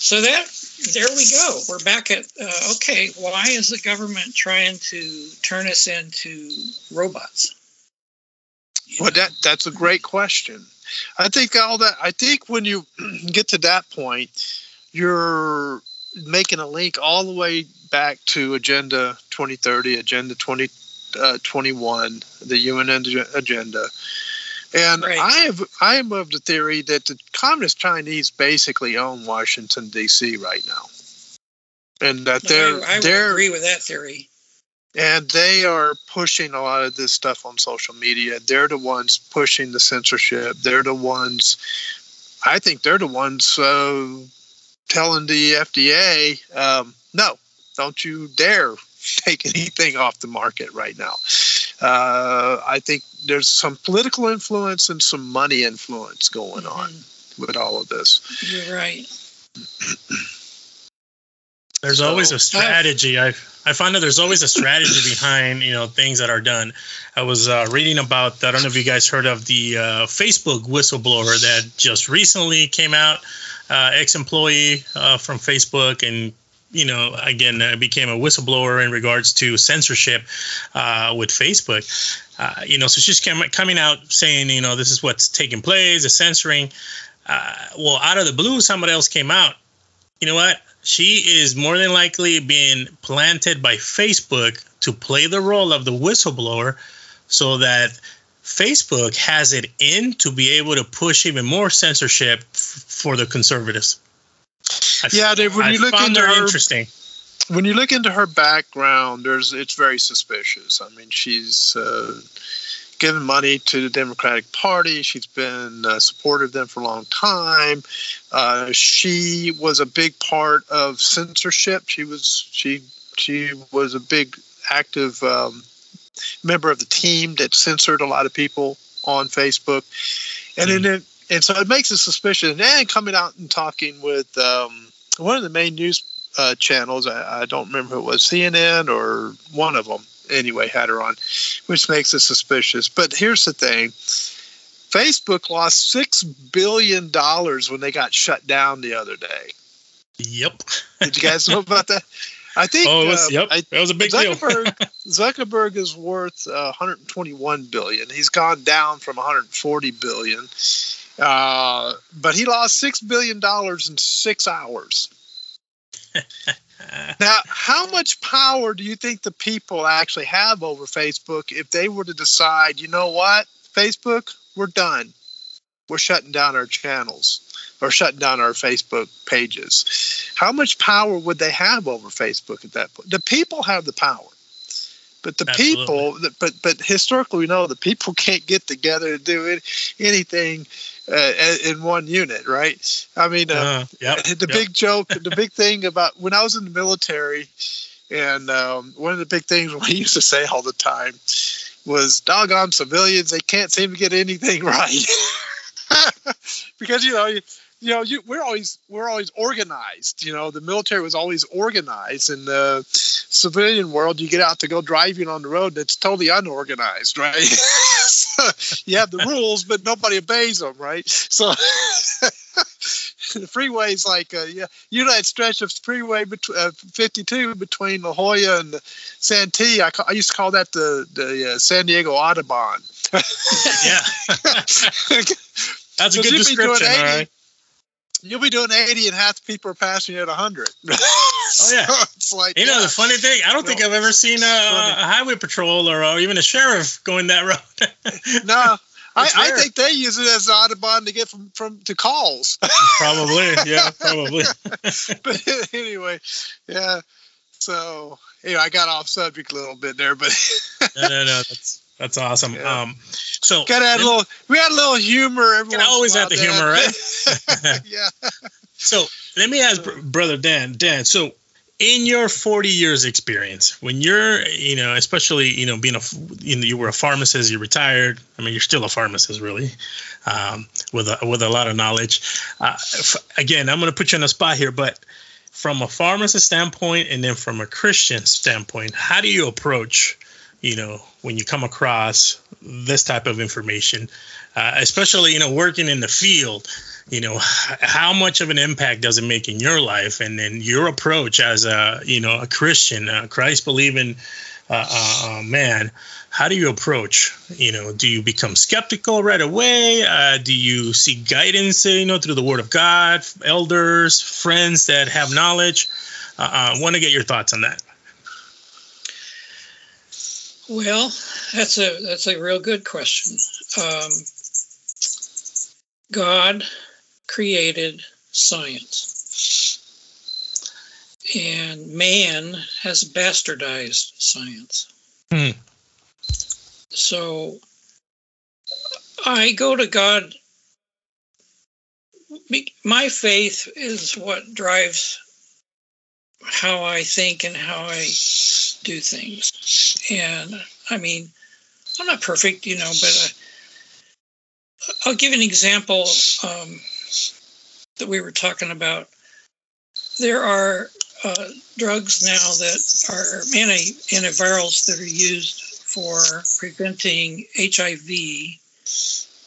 F: So that there we go. We're back at uh, okay. Why is the government trying to turn us into robots? You
E: Well,
F: know?
E: that that's a great question. I think all that. I think when you get to that point, you're making a link all the way back to Agenda 2030, Agenda 2021, the UN agenda. And
F: Right.
E: I have I am of the theory that the communist Chinese basically own Washington D.C. right now, and that they're
F: I, I
E: they're
F: agree with that theory.
E: and they are pushing a lot of this stuff on social media. They're the ones pushing the censorship. They're the ones, I think they're the ones uh, telling the FDA, um, no, don't you dare take anything off the market right now. Uh, I think there's some political influence and some money influence going on with all of this.
F: You're right.
D: There's
E: So-
D: always a strategy. I I find that there's always a strategy behind you know things that are done. I was uh, reading about. I don't know if you guys heard of the uh, Facebook whistleblower that just recently came out, uh, ex-employee uh, from Facebook, and you know again uh, became a whistleblower in regards to censorship uh, with Facebook. Uh, you know, so she's coming out saying you know this is what's taking place, the censoring. Uh, well, out of the blue, somebody else came out. You know what? she is more than likely being planted by Facebook to play the role of the whistleblower so that Facebook has it in to be able to push even more censorship f- for the conservatives. I
E: Yeah, Dave, when
D: I
E: you look into her
D: interesting.
E: when you look into her background, there's it's very suspicious. I mean, she's uh, given money to the Democratic Party. She's been uh, supportive of them for a long time. Uh, she was a big part of censorship. She was she she was a big active um, member of the team that censored a lot of people on Facebook, and then it, and so it makes it suspicious. And coming out and talking with um, one of the main news uh, channels. I, I don't remember who it was, CNN or one of them. Anyway, had her on, which makes it suspicious. But here's the thing: Facebook lost six billion dollars when they got shut down the other day.
D: Yep.
E: Did you guys know about that? I think.
D: Oh, it was,
E: uh,
D: yep.
E: I,
D: that was a big deal.
E: Zuckerberg, Zuckerberg is worth uh, 121 billion. He's gone down from 140 billion, uh, but he lost six billion dollars in six hours. Now, how much power do you think the people actually have over Facebook if they were to decide, you know what, Facebook, we're done. We're shutting down our channels or shutting down our Facebook pages. How much power would they have over Facebook at that point? The people have the power. But the
D: Absolutely.
E: people, but but historically, we know the people can't get together to do it, anything uh, in one unit, right? I mean, uh,
D: Uh, yep.
E: the
D: yep.
E: big joke, the big thing about when I was in the military, and um, one of the big things we used to say all the time was, "Doggone civilians, they can't seem to get anything right." because you know, you, you know, you, we're always we're always organized. You know, the military was always organized. In the civilian world, you get out to go driving on the road, and it's totally unorganized, right? you have the rules, but nobody obeys them, right? So. the freeway's like uh, yeah, you know that stretch of freeway between uh, 52 between La Jolla and Santee. I, ca- I used to call that the the uh, San Diego Autobahn.
D: yeah. That's a good description.
E: 80.
D: right.
E: You'll be doing 80 and half the people are passing you at 100.
D: Oh, yeah.
E: So it's like
D: You know,
E: yeah.
D: the funny thing, I don't think I've ever seen a, a highway patrol or, or even a sheriff going that route.
E: no. I, I think they use it as an autobahn to get from, from to calls.
D: probably. Yeah, probably.
E: but anyway, yeah. So anyway, I got off subject a little bit there, but
D: No, no, no. That's that's awesome.
E: Yeah.
D: Um, so
E: got add a little. We had a little humor. Every
D: Gotta
E: once
D: always add the
E: Dan.
D: humor, right?
E: yeah.
D: So let me ask br- brother Dan. Dan, so in your 40 years experience, when you're, you know, especially, you know, being a, you know, you were a pharmacist, you retired. I mean, you're still a pharmacist, really, um, with a with a lot of knowledge. Uh, f- again, I'm going to put you on the spot here, but from a pharmacist standpoint and then from a Christian standpoint, how do you approach, you know, when you come across this type of information, uh, especially, you know, working in the field? you know how much of an impact does it make in your life and then your approach as a you know a christian a christ believing uh, uh, uh, man? How do you approach you know do you become skeptical right away? Uh, do you seek guidance you know through the word of god elders friends that have knowledge? Uh, want to get your thoughts on that
F: Well, that's a that's a real good question. Um, God created science, and man has bastardized science.
D: Hmm.
F: So I go to God. My faith is what drives how I think and how I do things. And I mean, I'm not perfect, you know, but uh, I'll give an example um, that we were talking about. There are uh, drugs now that are anti antivirals that are used for preventing HIV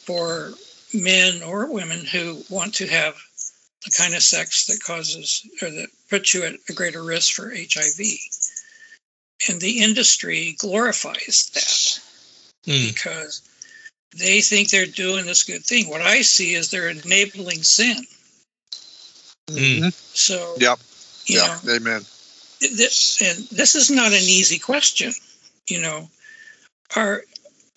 F: for men or women who want to have the kind of sex that causes or that puts you at a greater risk for HIV. And the industry glorifies that
D: Hmm.
F: because they think they're doing this good thing. What I see is they're enabling sin.
D: Mm.
F: So,
E: Yep.
F: you
E: Yeah.
F: know,
E: Amen.
F: this and this is not an easy question you know are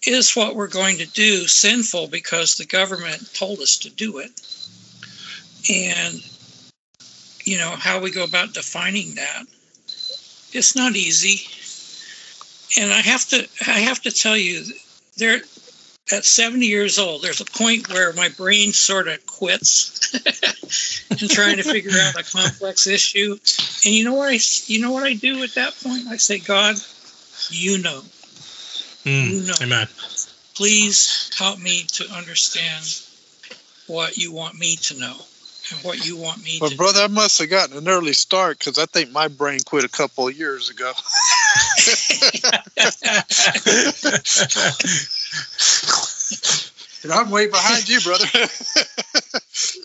F: is what we're going to do sinful because the government told us to do it and you know how we go about defining that it's not easy. And i have to i have to tell you there at 70 years old there's a point where my brain sort of quits in trying to figure out a complex issue. And you know what I you know what I do at that point? I say, God, you know,
D: Mm.
F: know,
D: amen.
F: Please help me to understand what you want me to know and what you want me
E: Well,
F: to
E: brother, I must have gotten an early start because I think my brain quit a couple of years ago. and I'm way behind you, brother.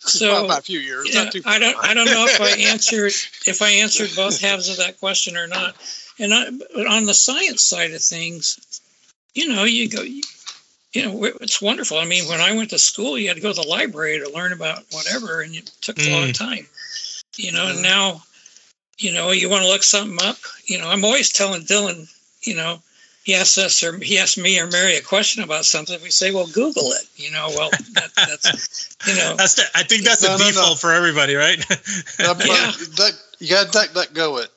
F: So,
E: well, about a few years.
F: Yeah, I don't I don't know if I answered if I answered both halves of that question or not. And I, but on the science side of things, you know, you go, you, you know, it's wonderful. I mean, when I went to school, you had to go to the library to learn about whatever, and it took a long mm. time. You know, and now, you know, you want to look something up. You know, I'm always telling Dylan, you know, he asks us or he asks me or Mary a question about something. We say, well, Google it. You know, well, that, that's, you know,
D: that's the, i think that's the
E: No, no, no.
D: default for everybody right
F: Yeah.
E: duck, you got to duck, duck, go it.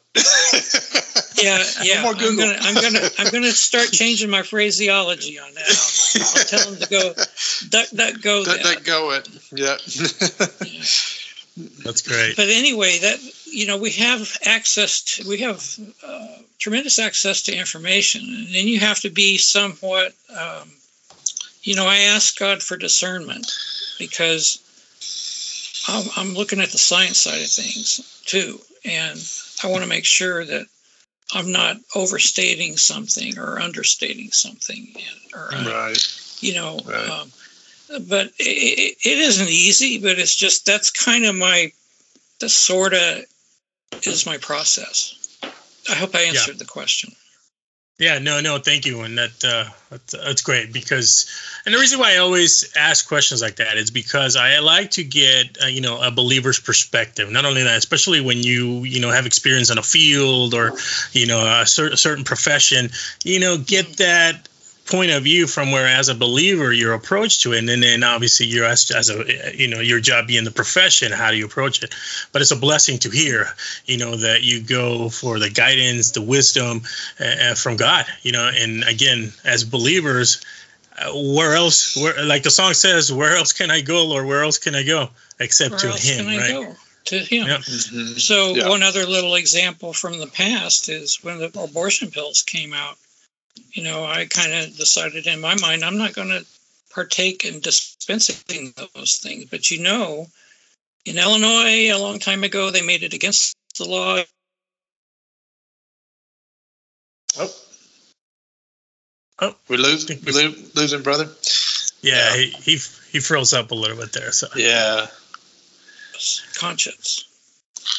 F: Yeah, yeah.
E: more
F: I'm gonna, I'm gonna, I'm gonna start changing my phraseology on that. I'll, I'll tell them to go, duck, duck, go.
E: duck,
F: that.
E: duck, go it. Yeah.
F: Yeah.
D: that's great
F: But anyway, that you know, we have access to, we have uh, tremendous access to information, and then you have to be somewhat, um, you know, I ask God for discernment because I'm, I'm looking at the science side of things too, and I want to make sure that I'm not overstating something or understating something, or uh,
E: right.
F: you know
E: Right.
F: um, but it, it isn't easy. But it's just that's kind of my the sort of is my process. I hope I answered the question.
D: Yeah, no, no, thank you, and that uh, that's, that's great because, and the reason why I always ask questions like that is because I like to get uh, you know a believer's perspective. Not only that, especially when you you know have experience in a field or you know a, cer- a certain profession, you know, get that point of view from where as a believer your approach to it and then, then obviously you're as, as a you know your job being the profession how do you approach it but it's a blessing to hear you know that you go for the guidance the wisdom uh, from god you know and again as believers uh, where else where like the song says where else can i go or where else can i go except
F: Where
D: to
F: else
D: him
F: can I
D: right
F: go? To him.
D: Yep.
E: Mhm.
F: So
E: Yeah.
F: one other little example from the past is when the abortion pills came out. You know, I kind of decided in my mind I'm not going to partake in dispensing those things. But you know, in Illinois a long time ago they made it against the law.
E: Oh.
D: Oh.
E: we lose,
D: we-
E: lo- losing brother.
D: yeah he, he he froze up a little bit there so
E: Yeah,
F: conscience.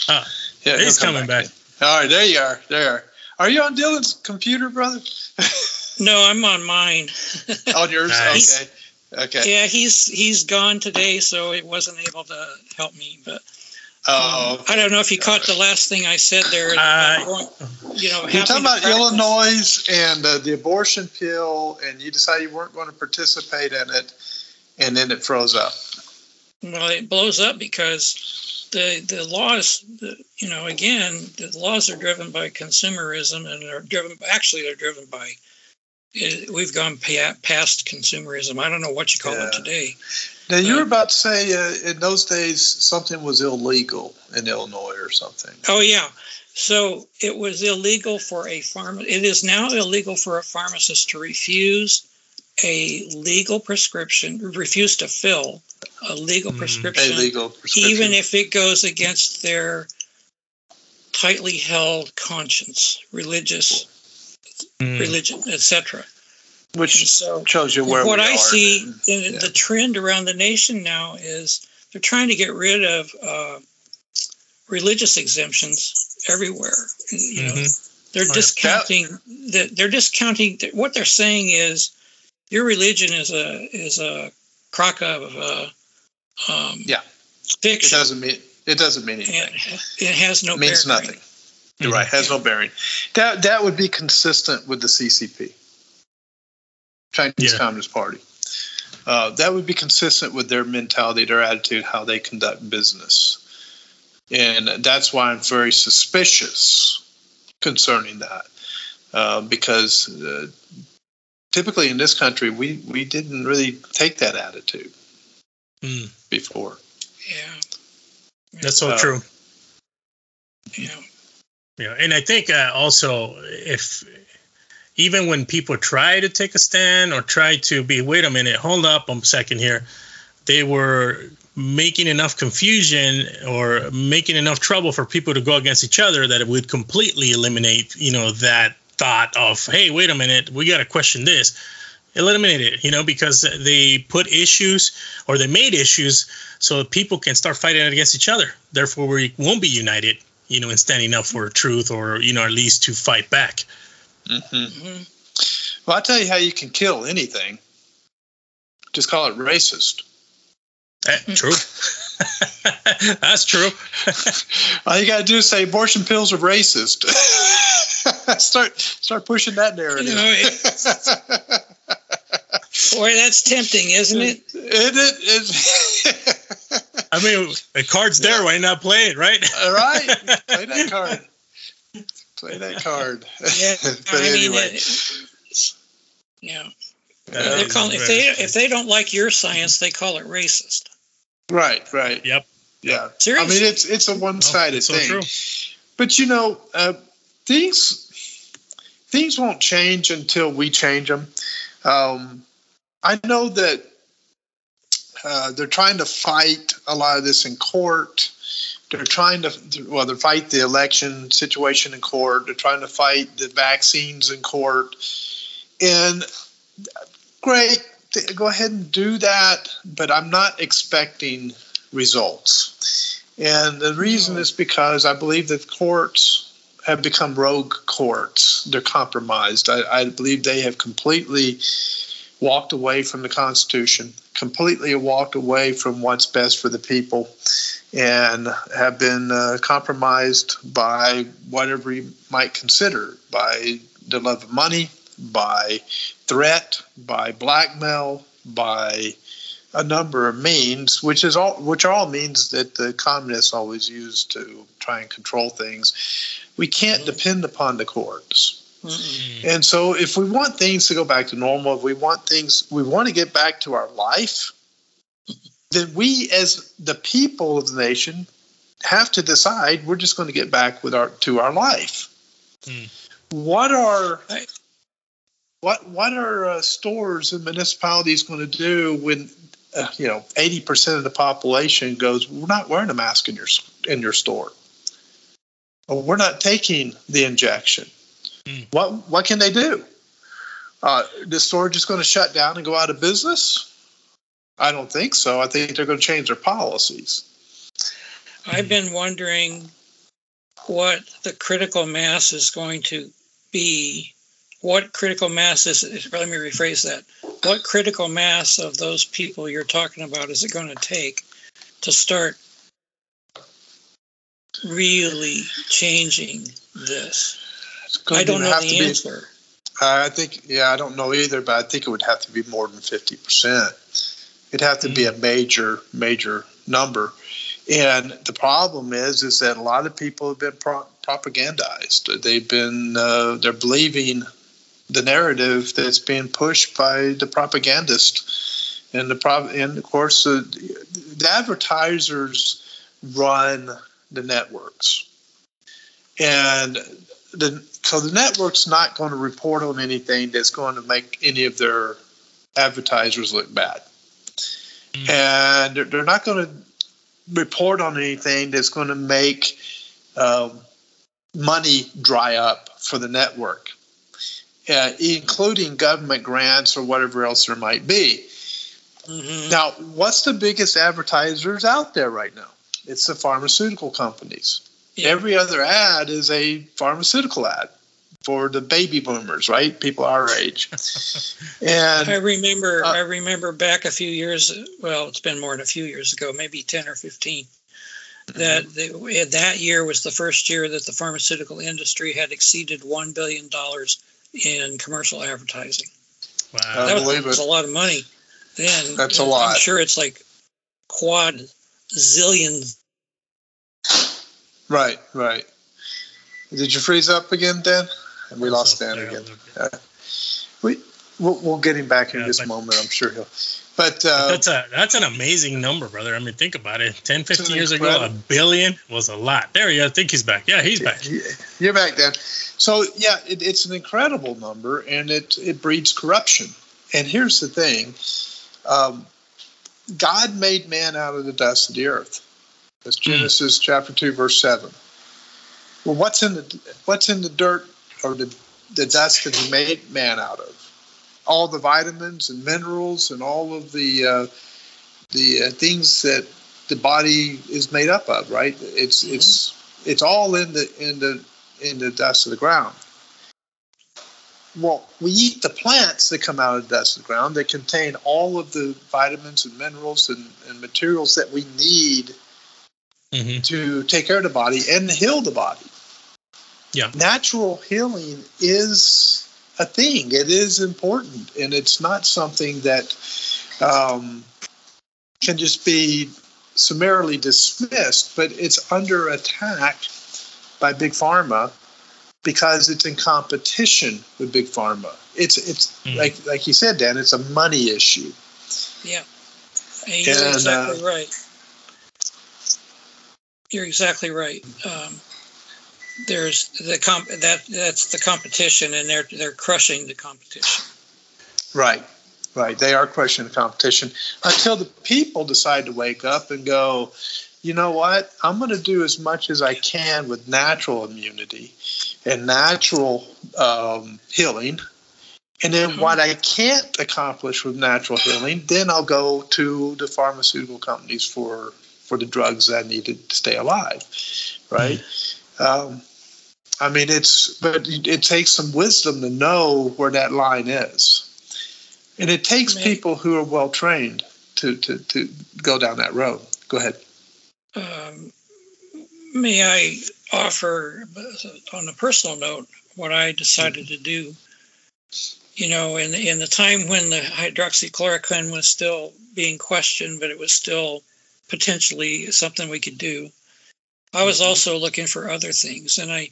E: Ah, yeah.
D: he's coming back.
E: All right, there you are. There you are. Are you on Dylan's computer, brother?
F: No, I'm on mine.
E: on yours?
D: Nice.
E: Okay. Okay.
F: Yeah, he's he's gone today, so it wasn't able to help me. But
E: Oh,
F: um, I don't know if you caught the last thing I said there.
D: Uh,
F: you know,
E: You're talking about
F: practice-
E: Illinois and uh, the abortion pill, and you decided you weren't going to participate in it, and then it froze up.
F: Well, it blows up because the the laws, you know, again, the laws are driven by consumerism, and they're driven. Actually, they're driven by. We've gone past consumerism. I don't know what you call
E: Yeah.
F: it today.
E: Now you were about to say uh, in those days something was illegal in Illinois or something.
F: Oh yeah. So it was illegal for a farm. It is now illegal for a pharmacist to refuse a legal prescription, refuse to fill a legal
D: Mm,
E: A
F: prescription,
E: legal prescription.
F: even if it goes against their tightly held conscience, religious,
D: Mm.
F: religion, etc. And
E: which
F: so
E: shows you where
F: what
E: we
F: I
E: are
F: see
E: then.
F: in
E: Yeah.
F: the trend around the nation now is they're trying to get rid of uh, religious exemptions everywhere. You know,
D: Mhm.
F: they're discounting that they're discounting what they're saying is your religion is a is a crock of uh, um,
E: Yeah. It doesn't mean it doesn't mean anything.
F: it has no
E: It means
F: bearing.
E: nothing. You're right. Has no bearing. That that would be consistent with the CCP, Chinese
D: Yeah.
E: Communist Party. Uh, that would be consistent with their mentality, their attitude, how they conduct business, and that's why I'm very suspicious concerning that, uh, because uh, typically in this country we we didn't really take that attitude
D: Mm.
E: before.
F: Yeah,
D: That's so
E: Uh,
D: true.
F: yeah.
D: Yeah, and I think uh, also if even when people try to take a stand or try to be, wait a minute, hold up a second here, they were making enough confusion or making enough trouble for people to go against each other that it would completely eliminate, you know, that thought of, hey, wait a minute, we got to question this. Eliminate it, you know, because they put issues or they made issues so people can start fighting against each other. Therefore, we won't be united you know, and standing up for truth or, you know, at least to fight back.
E: Mm-hmm.
F: Mhm.
E: Well, I tell you how you can kill anything. Just call it racist.
D: Eh, true. That's true.
E: All you got to do is say abortion pills are racist. start start pushing that narrative.
F: You know, it- Boy, that's tempting, isn't it?
E: Isn't it? It's-
D: I mean, the card's there. Why not play it, right?
E: All right, play that card. Play that card.
F: Yeah,
E: but
F: I mean,
E: anyway,
F: it- yeah.
D: That
F: They
D: is
F: call, if they if they don't like your science, they call it racist.
E: right, right.
D: Yep.
E: Yeah.
F: Seriously?
E: I mean, it's it's a one-sided
D: it's so
E: thing.
D: true.
E: But you know, uh, things things won't change until we change them. Um, I know that uh, they're trying to fight a lot of this in court. They're trying to well, they fight the election situation in court. They're trying to fight the vaccines in court. And great, go ahead and do that, but I'm not expecting results. And the reason is because I believe that courts have become rogue courts. They're compromised. I, I believe they have completely walked away from the Constitution, completely walked away from what's best for the people, and have been uh, compromised by whatever you might consider by the love of money, by threat, by blackmail, by a number of means, which is all which are all means that the communists always use to try and control things. We can't depend upon the courts. And so, if we want things to go back to normal, if we want things, we want to get back to our life, then we, as the people of the nation, have to decide we're just going to get back with our to our life.
D: Mm.
E: What are what what are uh, stores and municipalities going to do when uh, you know eighty percent of the population goes, we're not wearing a mask in your in your store, we're not taking the injection.
D: Mm.
E: What what can they do? Uh, the store just going to shut down and go out of business? I don't think so. I think they're going to change their policies.
F: I've been wondering what the critical mass is going to be. What critical mass is, let me rephrase that. What critical mass of those people you're talking about is it going to take to start really changing this? I don't know
E: have
F: the
E: to be-
F: answer.
E: I think, yeah, I don't know either, but I think it would have to be more than 50%. It'd have to be a major, major number. And the problem is, is that a lot of people have been pro- propagandized. They've been, uh, they're believing the narrative that's being pushed by the propagandist. And the prop, and of course, uh, the advertisers run the networks. And the so the network's not going to report on anything that's going to make any of their advertisers look bad,
D: Mm.
E: and they're, they're not going to report on anything that's going to make um, money dry up for the network, uh, including government grants or whatever else there might be.
F: Mhm.
E: Now, what's the biggest advertisers out there right now? It's the pharmaceutical companies.
F: Yeah.
E: Every other ad is a pharmaceutical ad for the baby boomers, right? People our age.
F: I remember.
E: Uh,
F: I remember back a few years. Well, it's been more than a few years ago, maybe ten or 15 That the, that year was the first year that the pharmaceutical industry had exceeded one billion dollars in commercial advertising.
D: Wow.
E: I
F: that was,
E: believe
F: was
E: it.
F: a lot of money. Then
E: That's a
F: I'm
E: lot.
F: sure it's like quad zillions.
E: right, right. Did you freeze up again, Dan? And we lost Dan again.
D: okay.
E: We we'll, we'll get him back in
D: Yeah,
E: just a
D: but-
E: moment. I'm sure he'll. But uh,
D: That's a that's an amazing number, brother. I mean, think about it. 10, 15
E: an
D: years ago, a billion was a lot. There he is. I think he's back. Yeah, he's back.
E: You're back, Dan. So yeah, it, it's an incredible number, and it it breeds corruption. And here's the thing: um, God made man out of the dust of the earth. That's Genesis chapter two, verse seven. Well, what's in the what's in the dirt or the the dust that He made man out of? All the vitamins and minerals and all of the uh, the uh, things that the body is made up of. Right? It's it's it's all in the in the in the dust of the ground. Well, we eat the plants that come out of the dust of the ground that contain all of the vitamins and minerals and, and materials that we need
D: hmm
E: to take care of the body and heal the body.
D: Yeah.
E: Natural healing is a thing. It is important, and it's not something that um, can just be summarily dismissed. But it's under attack by big pharma because it's in competition with big pharma. It's it's
D: Mhm.
E: like like you said, Dan. It's a money issue.
F: Yeah, And you're
E: And,
F: exactly
E: uh,
F: right. You're exactly right. Um, there's the comp that that's the competition, and they're they're crushing the competition.
E: Right, right. They are crushing the competition until the people decide to wake up and go, you know what? I'm going to do as much as I can with natural immunity and natural um, healing, And then what I can't accomplish with natural healing, then I'll go to the pharmaceutical companies for for the drugs that I need to stay alive, right? Um, I mean, it's but it takes some wisdom to know where that line is, and it takes
F: May-
E: people who are well trained to to to go down that road. Go ahead.
F: Um, may I offer, on a personal note, what I decided to do? You know, in the, in the time when the hydroxychloroquine was still being questioned, but it was still potentially something we could do. I was also looking for other things, and I,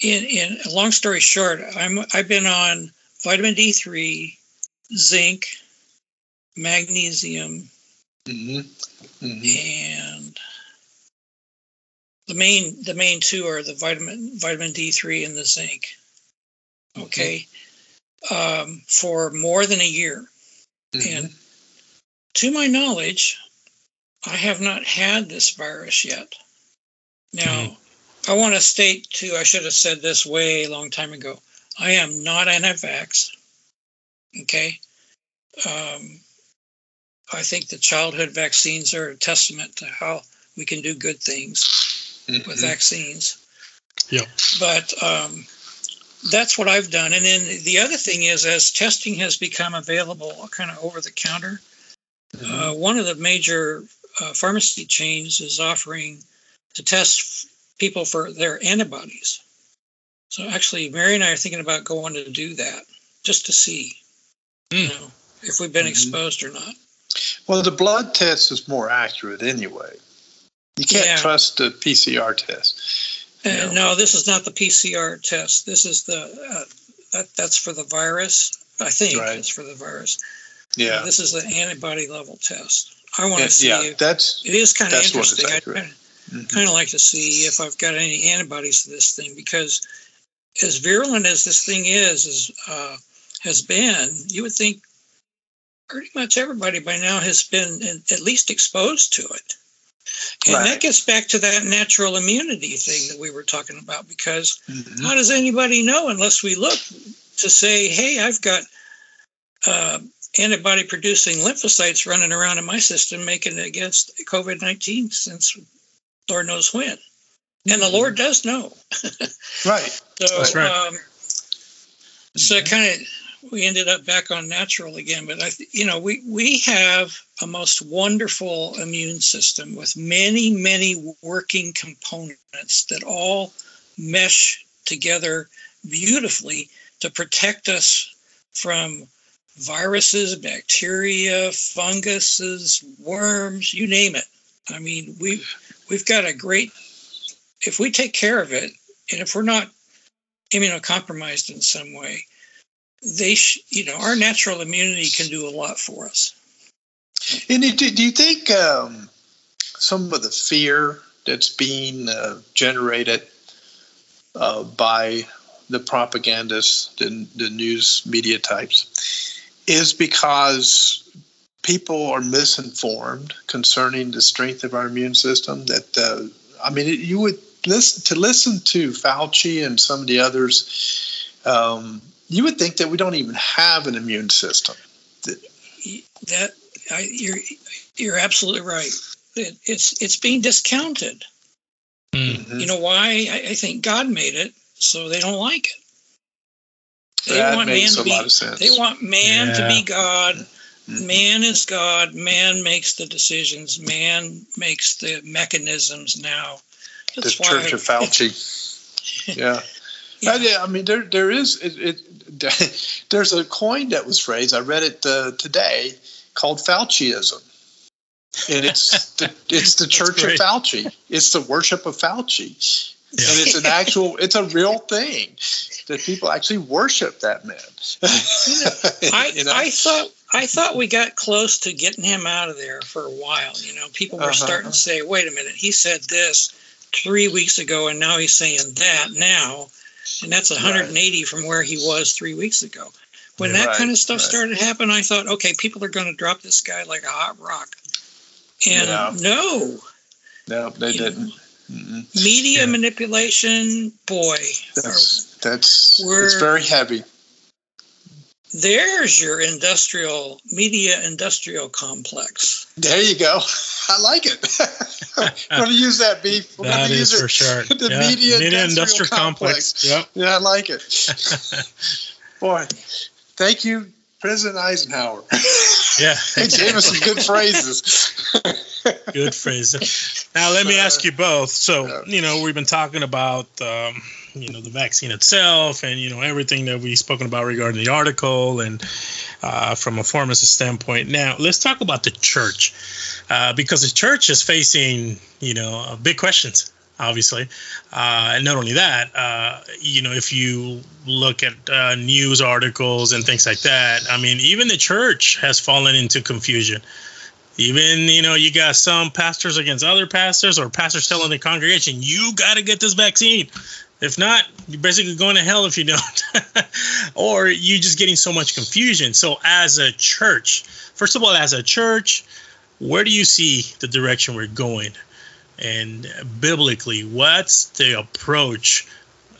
F: in in long story short, I'm I've been on vitamin D3, zinc, magnesium,
E: Mm-hmm. Mm-hmm.
F: and the main the main two are the vitamin vitamin D3 and the zinc. Okay, um, for more than a year,
E: Mm-hmm.
F: and to my knowledge, I have not had this virus yet. Now, I want to state too. I should have said this way a long time ago. I am not anti-vax. Okay. Um, I think the childhood vaccines are a testament to how we can do good things with
E: Mhm.
F: vaccines.
D: Yeah.
F: But um, that's what I've done. And then the other thing is, as testing has become available kind of over the counter, uh, one of the major uh, pharmacy chains is offering to test people for their antibodies. So actually, Mary and I are thinking about going to do that just to see, you know, if we've been
E: Mhm.
F: exposed or not.
E: Well, the blood test is more accurate anyway. You can't
F: Yeah.
E: trust the PCR test.
F: Uh, no, this is not the PCR test. This is the uh, that that's for the virus. I think
E: Right.
F: it's for the virus.
E: Yeah.
F: This is the antibody level test. I want to
E: Yeah,
F: see.
E: yeah,
F: if,
E: that's
F: it is kind of interesting. I kind of,
E: Mhm.
F: of like to see if I've got any antibodies to this thing because as virulent as this thing is, is uh, has been, you would think pretty much everybody by now has been at least exposed to it. And
E: Right.
F: that gets back to that natural immunity thing that we were talking about because
E: Mhm.
F: how does anybody know unless we look to say, hey, I've got uh, antibody producing lymphocytes running around in my system making it against COVID 19 since Lord knows when. And the Lord does know.
E: right.
F: So,
D: That's right.
F: um, so kind of we ended up back on natural again. But I, you know, we we have a most wonderful immune system with many many working components that all mesh together beautifully to protect us from viruses, bacteria, funguses, worms, you name it. I mean, we've we've got a great if we take care of it, and if we're not immunocompromised in some way, they, sh- you know, our natural immunity can do a lot for us.
E: And do, you think um, some of the fear that's being uh, generated uh, by the propagandists, the, the news media types, is because people are misinformed concerning the strength of our immune system? That uh, I mean, you would listen to listen to Fauci and some of the others. Um, you would think that we don't even have an immune system.
F: That I, you're you're absolutely right. It, it's it's being discounted.
E: Mhm.
F: You know why? I, I think God made it, so they don't like it. They
E: that
F: want
E: makes
F: man
E: a
F: to be.
E: lot of sense.
F: They want man to be God.
E: Mhm.
F: Man is God. Man makes the decisions. Man makes the mechanisms now.
E: the
F: That's why-
E: Church of Fauci. yeah.
F: Yeah.
E: I mean, there there is it, it, there's a coin that was phrased. I read it uh, today called Fauciism, and it's the, it's the Church of. Fauci. It's the worship of Fauci,
D: Yeah.
E: and it's an actual, it's a real thing that people actually worship that man.
F: I,
E: You know?
F: I thought I thought we got close to getting him out of there for a while. You know, people were
E: Uh-huh.
F: starting to say, "Wait a minute, he said this three weeks ago, and now he's saying that now," and that's 180 from where he was three weeks ago. When
E: Yeah,
F: that
E: right,
F: kind of stuff
E: right.
F: started happening, I thought, okay, people are going to drop this guy like a hot rock. And
E: Yeah.
F: no,
E: no, they
F: you
E: didn't. Mm-mm.
F: media
D: Yeah.
F: manipulation, boy,
E: That's that's
F: We're-
E: it's very heavy.
F: There's your industrial media industrial complex.
E: There you go. I like it. We're going to use that beef. We're
D: That
E: going to use
D: is
E: it.
D: for sure.
E: The
D: Yeah.
E: media,
D: Media
E: industrial, complex.
D: Yep.
E: Yeah, I like it. Boy, thank you, President Eisenhower.
D: Yeah.
E: he gave us some good phrases.
D: Good phrases. Now, let me ask you both. So,
E: Yeah.
D: you know, we've been talking about, um, you know, the vaccine itself and, you know, everything that we've spoken about regarding the article and uh, from a pharmacist standpoint. Now, let's talk about the church uh, because the church is facing, you know, uh, big questions. Obviously, uh, and not only that, uh, you know, if you look at uh, news articles and things like that, I mean, even the church has fallen into confusion even you know you got some pastors against other pastors or pastors telling the congregation you got to get this vaccine if not you're basically going to hell if you don't or you're just getting so much confusion so as a church first of all as a church where do you see the direction we're going and biblically what's the approach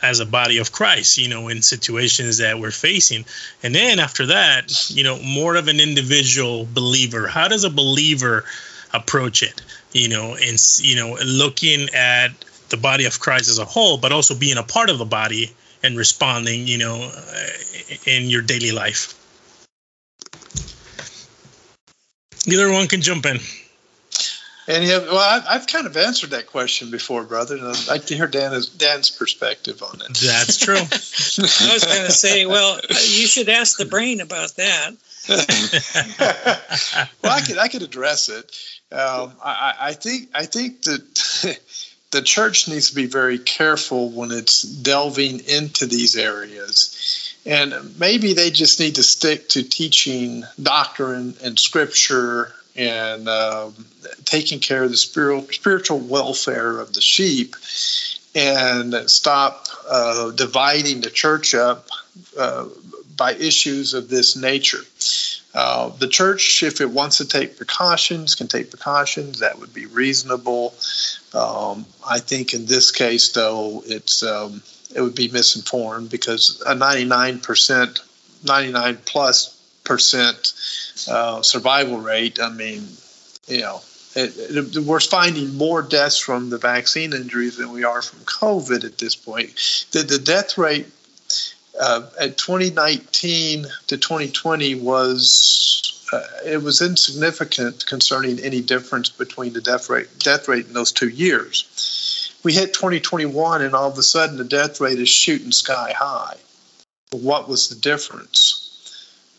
D: as a body of Christ, you know, in situations that we're facing. And then after that, you know, more of an individual believer. How does a believer approach it? You know, and you know, looking at the body of Christ as a whole, but also being a part of the body and responding, you know, uh, in your daily life. Either one can jump in.
E: And yeah, well, I, I've kind of answered that question before, brother. And I'd like to hear Dan's, Dan's perspective on it.
D: That's true.
F: I was going to say, well, you should ask the brain about that.
E: well, I could I could address it. Um, I, I think I think that the church needs to be very careful when it's delving into these areas, and maybe they just need to stick to teaching doctrine and scripture and um, taking care of the spiritual spiritual welfare of the sheep, and stop uh, dividing the church up uh, by issues of this nature. Uh, the church, if it wants to take precautions, can take precautions. That would be reasonable. Um, I think in this case, though, it's um, it would be misinformed because a 99%, 99 plus percent uh, survival rate. I mean, you know, it, it, we're finding more deaths from the vaccine injuries than we are from COVID at this point. The, the death rate uh, at 2019 to 2020 was uh, it was insignificant concerning any difference between the death rate death rate in those two years. We hit 2021 and all of a sudden the death rate is shooting sky high. What was the difference?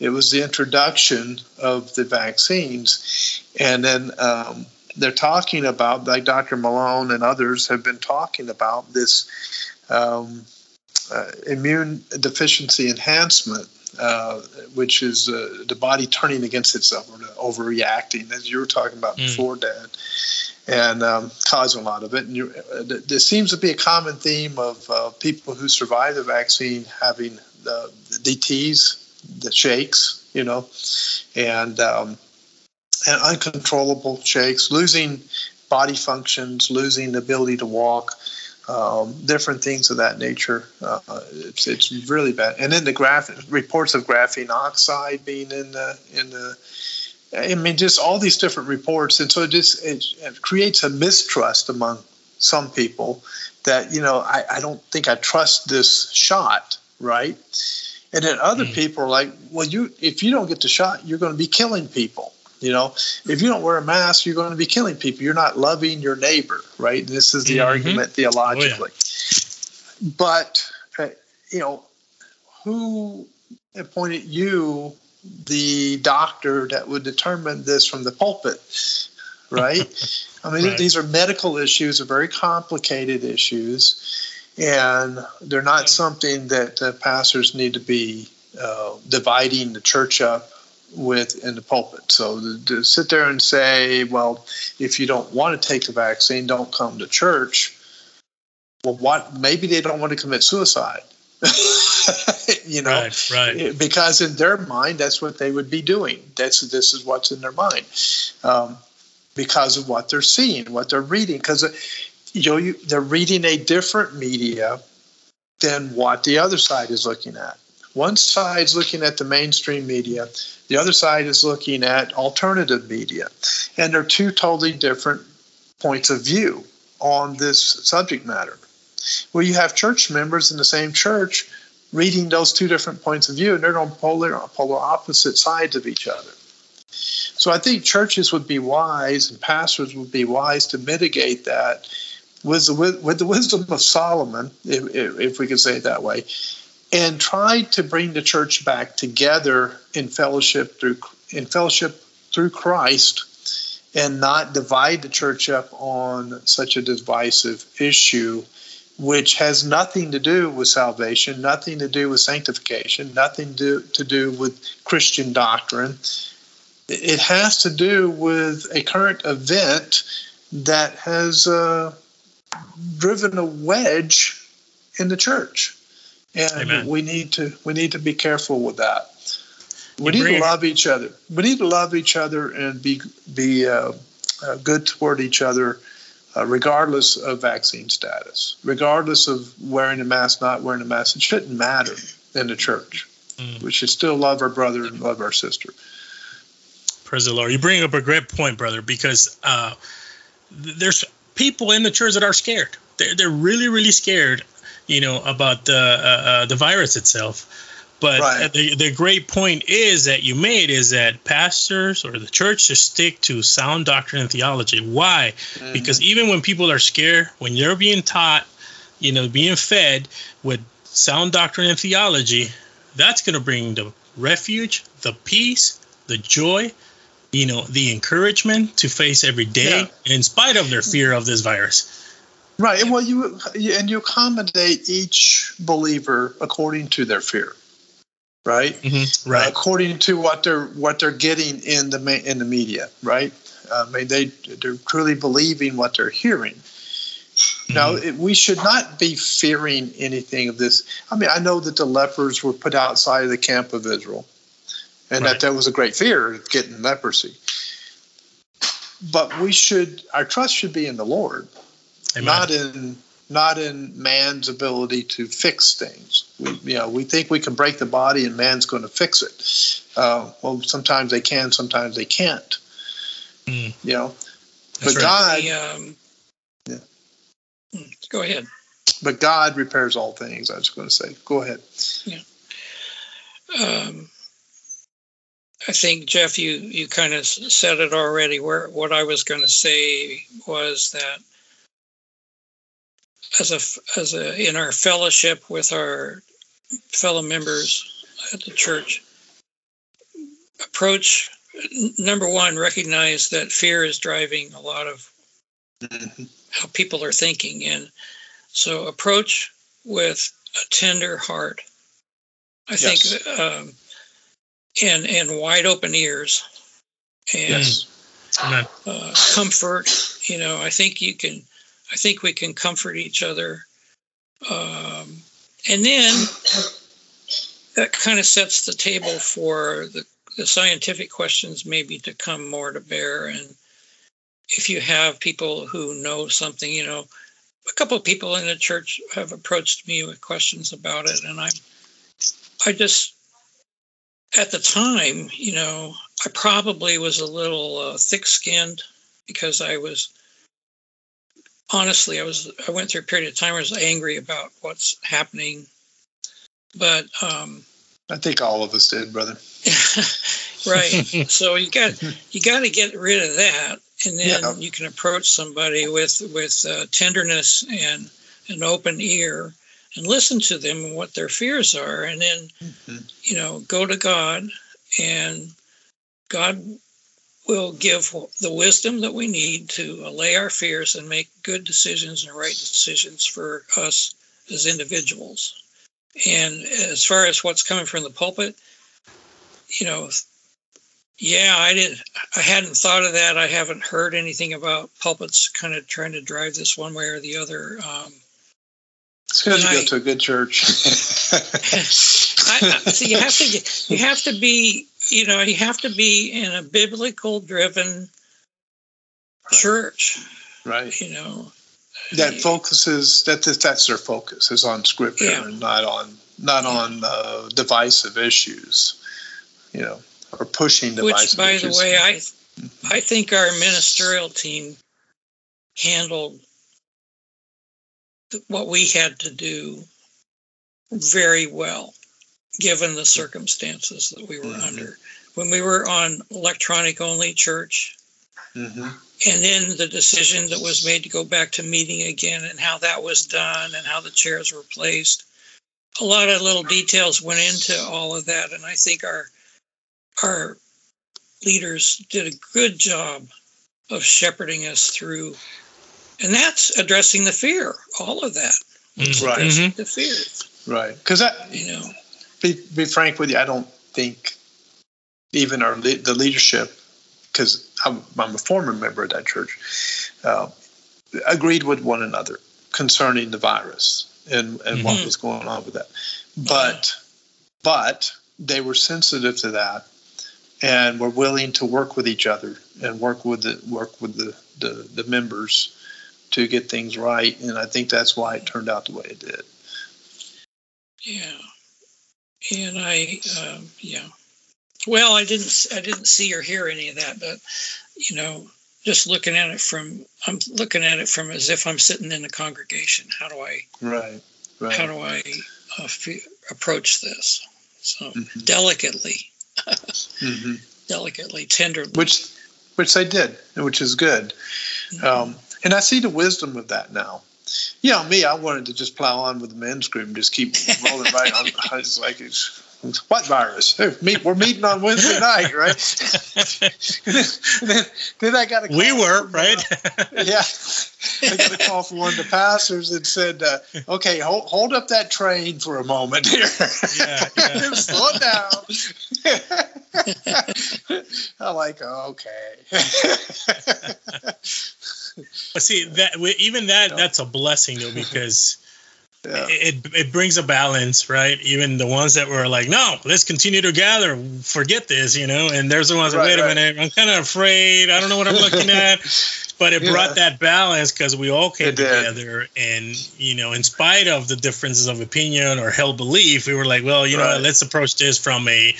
E: It was the introduction of the vaccines, and then um, they're talking about, like Dr. Malone and others have been talking about this um, uh, immune deficiency enhancement, uh, which is uh, the body turning against itself or overreacting, as you were talking about
D: Mm.
E: before, Dad, and um, causing a lot of it. And you, uh, there seems to be a common theme of uh, people who survive the vaccine having the, the DTs, the shakes, you know, and um, and uncontrollable shakes, losing body functions, losing the ability to walk, um, different things of that nature. Uh, it's, it's really bad. And then the graph reports of graphene oxide being in the in the. I mean, just all these different reports, and so it just it, it creates a mistrust among some people that you know I, I don't think I trust this shot, right? And then other
D: Mm.
E: people are like, well, you if you don't get the shot, you're going to be killing people. You know, if you don't wear a mask, you're going to be killing people. You're not loving your neighbor, right? This is the
D: Mhm.
E: argument theologically. But uh, you know, who appointed you the doctor that would determine this from the pulpit, right? I mean,
D: Right.
E: these are medical issues, are very complicated issues, and they're not something that uh, pastors need to be uh, dividing the church up with in the pulpit. So to, to sit there and say, well, if you don't want to take the vaccine, don't come to church. Well, what? Maybe they don't want to commit suicide. you know,
D: Right, right.
E: because in their mind, that's what they would be doing. That's this is what's in their mind, um, because of what they're seeing, what they're reading. Because you know, you, they're reading a different media than what the other side is looking at. One side is looking at the mainstream media, the other side is looking at alternative media. And they're two totally different points of view on this subject matter. Well, you have church members in the same church reading those two different points of view, and they're on polar, polar opposite sides of each other. So I think churches would be wise and pastors would be wise to mitigate that with the, with the wisdom of Solomon, if, if we could say it that way, and try to bring the church back together in fellowship through in fellowship through Christ and not divide the church up on such a divisive issue which has nothing to do with salvation, nothing to do with sanctification, nothing to, to do with Christian doctrine. It has to do with a current event that has uh, driven a wedge in the church, and Amen. we need to we need to be careful with that. We need to love each other. We need to love each other and be be uh, uh, good toward each other, uh, regardless of vaccine status, regardless of wearing a mask, not wearing a mask. It shouldn't matter in the church. Mm. We should still love our brother and love our sister.
D: Praise the Lord. You bring up a great point, brother, because uh, there's people in the church that are scared. They're, they're really, really scared, you know, about the uh, uh, the virus itself. But right. the, the great point is that you made is that pastors or the church should stick to sound doctrine and theology. Why? Mm-hmm. Because even when people are scared, when they're being taught, you know, being fed with sound doctrine and theology, that's going to bring the refuge, the peace, the joy, you know the encouragement to face every day yeah. in spite of their fear of this virus
E: right well you and you accommodate each believer according to their fear right
D: mm-hmm. right uh,
E: according to what they're what they're getting in the in the media right uh, I mean they they're truly believing what they're hearing mm-hmm. now it, we should not be fearing anything of this i mean i know that the lepers were put outside of the camp of israel and right. that there was a great fear of getting leprosy. But we should, our trust should be in the Lord, Amen. not in not in man's ability to fix things. We, you know, we think we can break the body and man's going to fix it. Uh, well, sometimes they can, sometimes they can't. Mm. You know, That's but right. God. The, um,
F: yeah. Hmm, go ahead.
E: But God repairs all things. I was going to say. Go ahead.
F: Yeah. Um, I think Jeff, you you kind of said it already. Where what I was going to say was that as a as a in our fellowship with our fellow members at the church, approach number one, recognize that fear is driving a lot of mm-hmm. how people are thinking, and so approach with a tender heart. I yes. think. Um, and and wide open ears and yes. uh, comfort. You know, I think you can. I think we can comfort each other, um, and then that kind of sets the table for the, the scientific questions maybe to come more to bear. And if you have people who know something, you know, a couple of people in the church have approached me with questions about it, and I, I just at the time, you know, I probably was a little uh, thick-skinned because I was honestly, I was I went through a period of time where I was angry about what's happening. But um,
E: I think all of us did, brother.
F: right. so you got you got to get rid of that, and then yeah. you can approach somebody with with uh, tenderness and an open ear, and listen to them and what their fears are and then mm-hmm. you know go to god and god will give the wisdom that we need to allay our fears and make good decisions and right decisions for us as individuals. And as far as what's coming from the pulpit you know yeah i didn't i hadn't thought of that. I haven't heard anything about pulpits kind of trying to drive this one way or the other. Um,
E: it's good to go to a good church.
F: I, so you have to you have to be you know you have to be in a biblical driven church.
E: Right.
F: You know
E: that focuses that that's their focus is on scripture yeah. and not on not on uh, divisive issues, you know, or pushing divisive
F: Which, by
E: issues.
F: the way, I I think our ministerial team handled what we had to do very well, given the circumstances that we were
E: Mhm.
F: under. When we were on electronic only church,
E: hmm
F: and then the decision that was made to go back to meeting again and how that was done and how the chairs were placed a lot of little details went into all of that and i think our our leaders did a good job of shepherding us through and that's addressing the fear all of that
D: Mhm.
E: Right.
F: addressing the fear
E: right. Because that,
F: you know
E: be be frank with you, I don't think even our the leadership, because I'm, I'm a former member of that church, uh, agreed with one another concerning the virus and and what
F: Mhm.
E: was going on with that. But but they were sensitive to that and were willing to work with each other and work with the work with the the, the members to get things right. And I think that's why it turned out the way it did.
F: Yeah, and I, um, yeah. Well, I didn't, I didn't see or hear any of that, but you know, just looking at it from, I'm looking at it from as if I'm sitting in a congregation. How do I,
E: Right. Right.
F: how do I uh, fe- approach this? So
E: Mhm.
F: delicately,
E: hmm
F: delicately, tenderly.
E: which which they did, which is good.
F: Mm-hmm.
E: Um, and I see the wisdom of that now. You know, me, I wanted to just plow on with the men's group and just keep rolling right on. It's like, it's, what virus? Hey, meet, we're meeting on Wednesday night, right? and then, and then, then I got a
D: We were
E: from,
D: right.
E: uh, yeah, I got a call from one of the pastors that said, uh, "Okay, hold, hold up that train for a moment here.
D: Yeah, yeah.
E: Slow down." I'm like, okay.
D: But see that even that that's a blessing though because
E: yeah.
D: it it brings a balance, right? Even the ones that were like, no, let's continue to gather, forget this, you know. And there's the ones that
E: Right,
D: wait a
E: right.
D: minute, I'm kind of afraid, I don't know what I'm looking at. But it
E: Yeah.
D: brought that balance because we all came
E: It did.
D: together, and you know, in spite of the differences of opinion or held belief, we were like, well, you know,
E: Right.
D: what, let's approach this from a,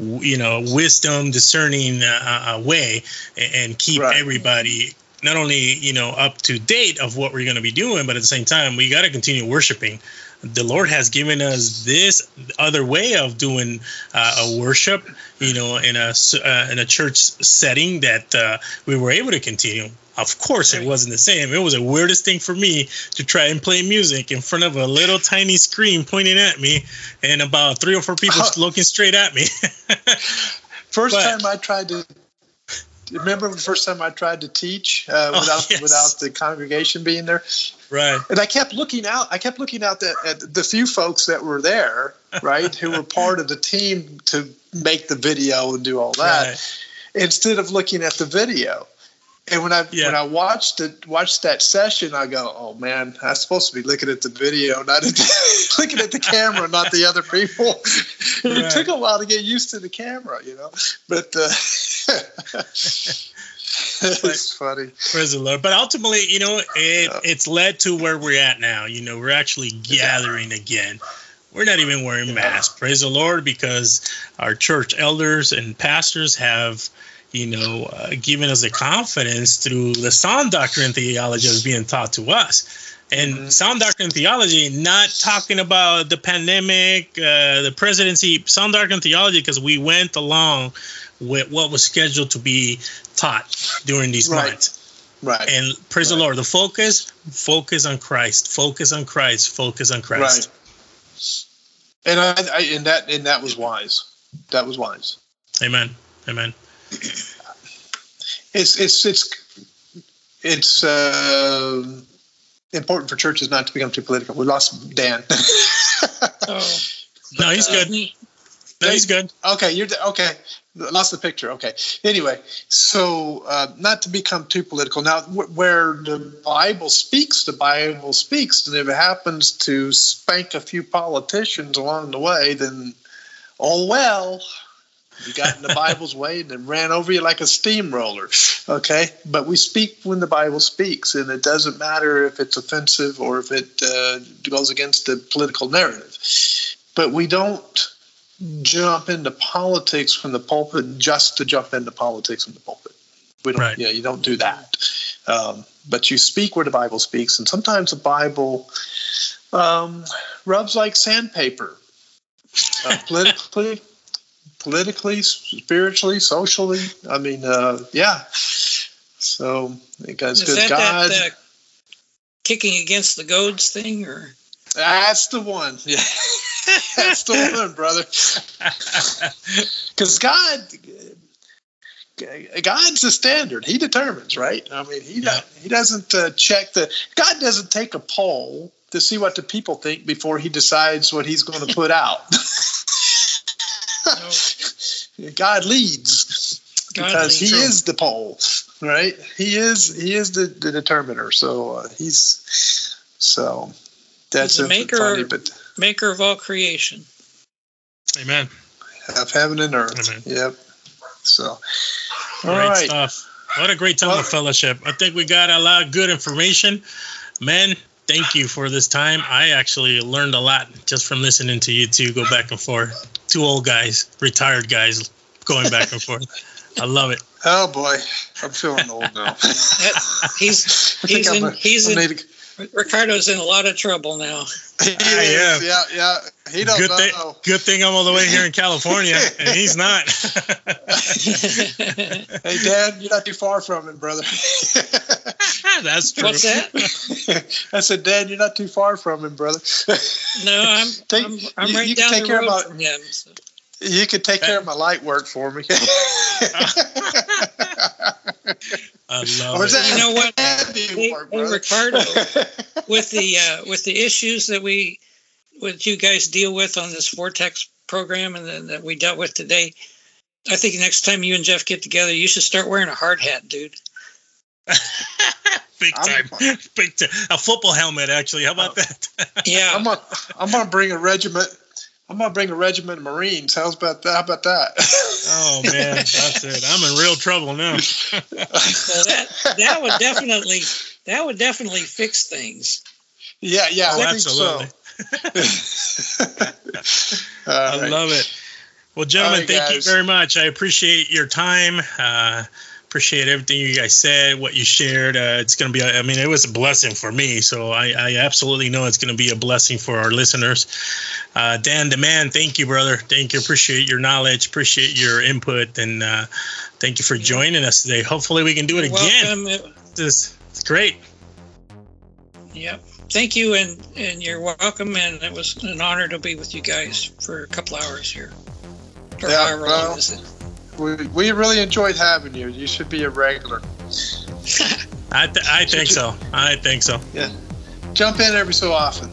D: you know, wisdom discerning uh, uh, way, and, and keep everybody not only you know up to date of what we're going to be doing, but at the same time, we got to continue worshiping. The Lord has given us this other way of doing uh, a worship, you know, in a uh, in a church setting that uh, we were able to continue. Of course, it wasn't the same. It was the weirdest thing for me to try and play music in front of a little tiny screen pointing at me, and about three or four people looking straight at me.
E: First
D: But-
E: time I tried to remember the first time I tried to teach uh,
D: Oh,
E: without
D: yes.
E: without the congregation being there,
D: right.
E: and I kept looking out. I kept looking out the, at the few folks that were there, right, who were part of the team to make the video and do all that,
D: Right.
E: instead of looking at the video. And when I
D: Yeah.
E: when I watched it watched that session, I go, "Oh man, I'm supposed to be looking at the video, not at the, looking at the camera, not the other people."
D: Right.
E: It took a while to get used to the camera, you know. But uh, it's funny.
D: Praise the Lord. But ultimately, you know, it,
E: Yeah.
D: it's led to where we're at now. You know, we're actually gathering again. We're not even wearing masks. Praise the Lord, because our church elders and pastors have, you know, uh, given us the confidence through the sound doctrine theology that's being taught to us. And
E: Mhm.
D: sound doctrine theology, not talking about the pandemic, uh, the presidency, sound doctrine theology, because we went along with what was scheduled to be taught during these
E: Right.
D: months.
E: Right.
D: And praise the Lord. The focus, focus on Christ. Focus on Christ. Focus on Christ.
E: Right. And I, I and that and that was wise. That was wise.
D: Amen. Amen.
E: It's it's it's it's uh, important for churches not to become too political. We lost Dan.
F: Oh,
D: No, he's good. No, he's good.
E: Okay, you're okay. Lost the picture. Okay. Anyway, so uh, not to become too political. Now, wh- where the Bible speaks, the Bible speaks, and if it happens to spank a few politicians along the way, then oh well. You got in the Bible's way and it ran over you like a steamroller. Okay, but we speak when the Bible speaks, and it doesn't matter if it's offensive or if it uh, goes against the political narrative. but we don't jump into politics from the pulpit just to jump into politics from the pulpit. We don't,
D: Right.
E: yeah, you don't do that. Um, but you speak where the Bible speaks, and sometimes the Bible um, rubs like sandpaper, uh, politically, politically, spiritually, socially. I mean, uh, yeah. So because
F: Is that
E: God,
F: that uh, kicking against the goads thing, or
E: that's the one. Yeah, that's the one, brother. Because God, God's the standard. He determines, right? I mean, he
D: Yeah.
E: he doesn't uh, check the. God doesn't take a poll to see what the people think before he decides what he's going to put out. God leads
F: God
E: because he is the poll, right? He is he is the, the determiner. So uh, he's so that's
F: He's
E: a
F: maker-
E: funny, but
F: maker of all creation?
D: Amen.
E: of heaven and earth.
D: Amen.
E: Yep. So, all
D: Great
E: right.
D: stuff. Uh, what a great time
E: Well-
D: of fellowship. I think we got a lot of good information. Man, thank you for this time. I actually learned a lot just from listening to you two go back and forth. Two old guys, retired guys going back and forth. I love it.
E: Oh boy, I'm feeling old now.
F: He's he's in
E: a-
F: he's in
E: need to-
F: Ricardo's in a lot of trouble now.
E: he
D: ah,
E: is, yeah, yeah. He don't
D: Good thing,
E: know.
D: good thing I'm all the way here in California, and he's not.
E: Hey, Dad, you're not too far from him, brother.
D: That's true.
F: What's that?
E: I said, Dad, you're not too far from him, brother.
F: No, I'm
E: Take-
F: I'm, I'm
E: you-
F: right
E: you can
F: down
E: take
F: the
E: care of
F: road
E: my-
F: from him. so.
E: You could take care of my light work for me.
D: I love
E: Or
D: it.
E: is that
F: You know what?
E: heavy
F: Hey,
E: work,
F: hey,
E: brother?
F: Ricardo, with the uh, with the issues that we with you guys deal with on this vortex program and then that we dealt with today i think next time you and jeff get together you should start wearing a hard hat dude
D: Big time. Big time. A football helmet, actually. How about that?
F: yeah
E: I'm gonna, I'm gonna bring a regiment. I'm gonna bring a regiment of Marines. How's about that? How about that?
D: Oh, man. That's it. I'm in real trouble now.
F: so that that would definitely that would definitely fix things
E: yeah, yeah,
D: Oh,
E: I think
D: absolutely.
E: so.
D: I
E: right.
D: love it. Well, gentlemen,
E: All right,
D: thank you very much. I appreciate your time. Uh, appreciate everything you guys said, what you shared. Uh, it's going to be, I mean, it was a blessing for me. So I, I absolutely know it's going to be a blessing for our listeners. Uh, Dan, the man, thank you, brother. Thank you. Appreciate your knowledge. Appreciate your input. And uh, thank you for joining us today. Hopefully, we can do it
F: You're
D: again.
F: welcome It-
D: It's, it's great.
F: yep thank you and and you're welcome and it was an honor to be with you guys for a couple hours here or
E: Yeah,
F: however
E: well-
F: long this is.
E: We, we really enjoyed having you. You should be a regular.
D: I, th- I think so. I think so. Yeah.
E: Jump in every so often.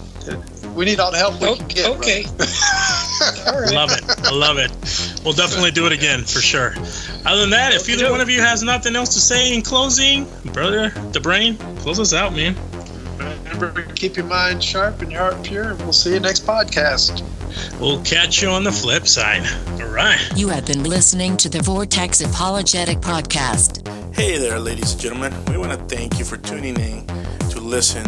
E: We need all the help we
F: Oh,
E: can get.
F: okay
E: brother.
F: all right
D: Love it. I love it. We'll definitely do it again for sure. Other than that, if either one of you has nothing else to say in closing, brother, the brain, close us out, man.
E: Remember, keep your mind sharp and your heart pure. And we'll see you next podcast.
D: We'll catch you on the flip side. All right.
B: You have been listening to the Vortex Apologetic Podcast.
G: Hey there, ladies and gentlemen. We want to thank you for tuning in to listen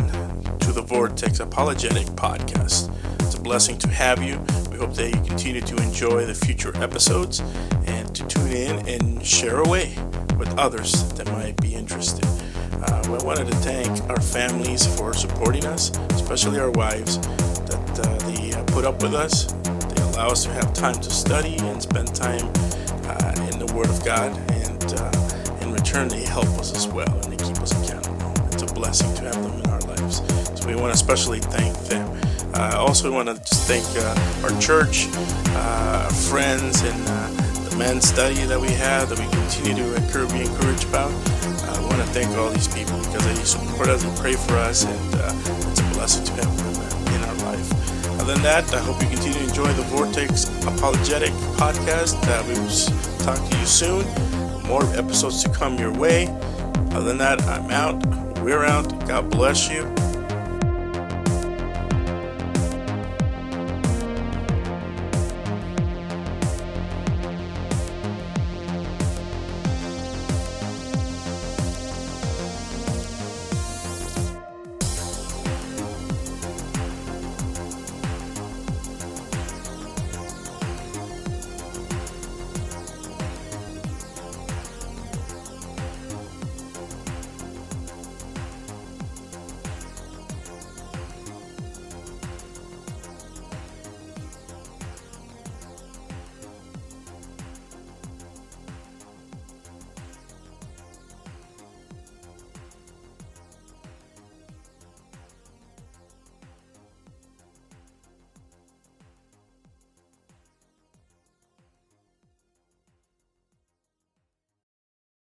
G: to the Vortex Apologetic Podcast. It's a blessing to have you. We hope that you continue to enjoy the future episodes and to tune in and share away with others that might be interested. Uh, we wanted to thank our families for supporting us, especially our wives, that uh, they put up with us. They allow us to have time to study and spend time uh, in the Word of God, and uh, in return, they help us as well and they keep us accountable. It's a blessing to have them in our lives. So we want to especially thank them. Uh, also, we want to just thank uh, our church, uh, our friends, and uh, the men's study that we have that we continue to encourage, be encouraged about. Uh, we want to thank all these people because they support us and pray for us, and uh, it's a blessing to have them in our life. Other than that, I hope you continue to enjoy the Vortex Apologetic podcast. Uh, we will talk to you soon. More episodes to come your way. Other than that, I'm out. We're out. God bless you.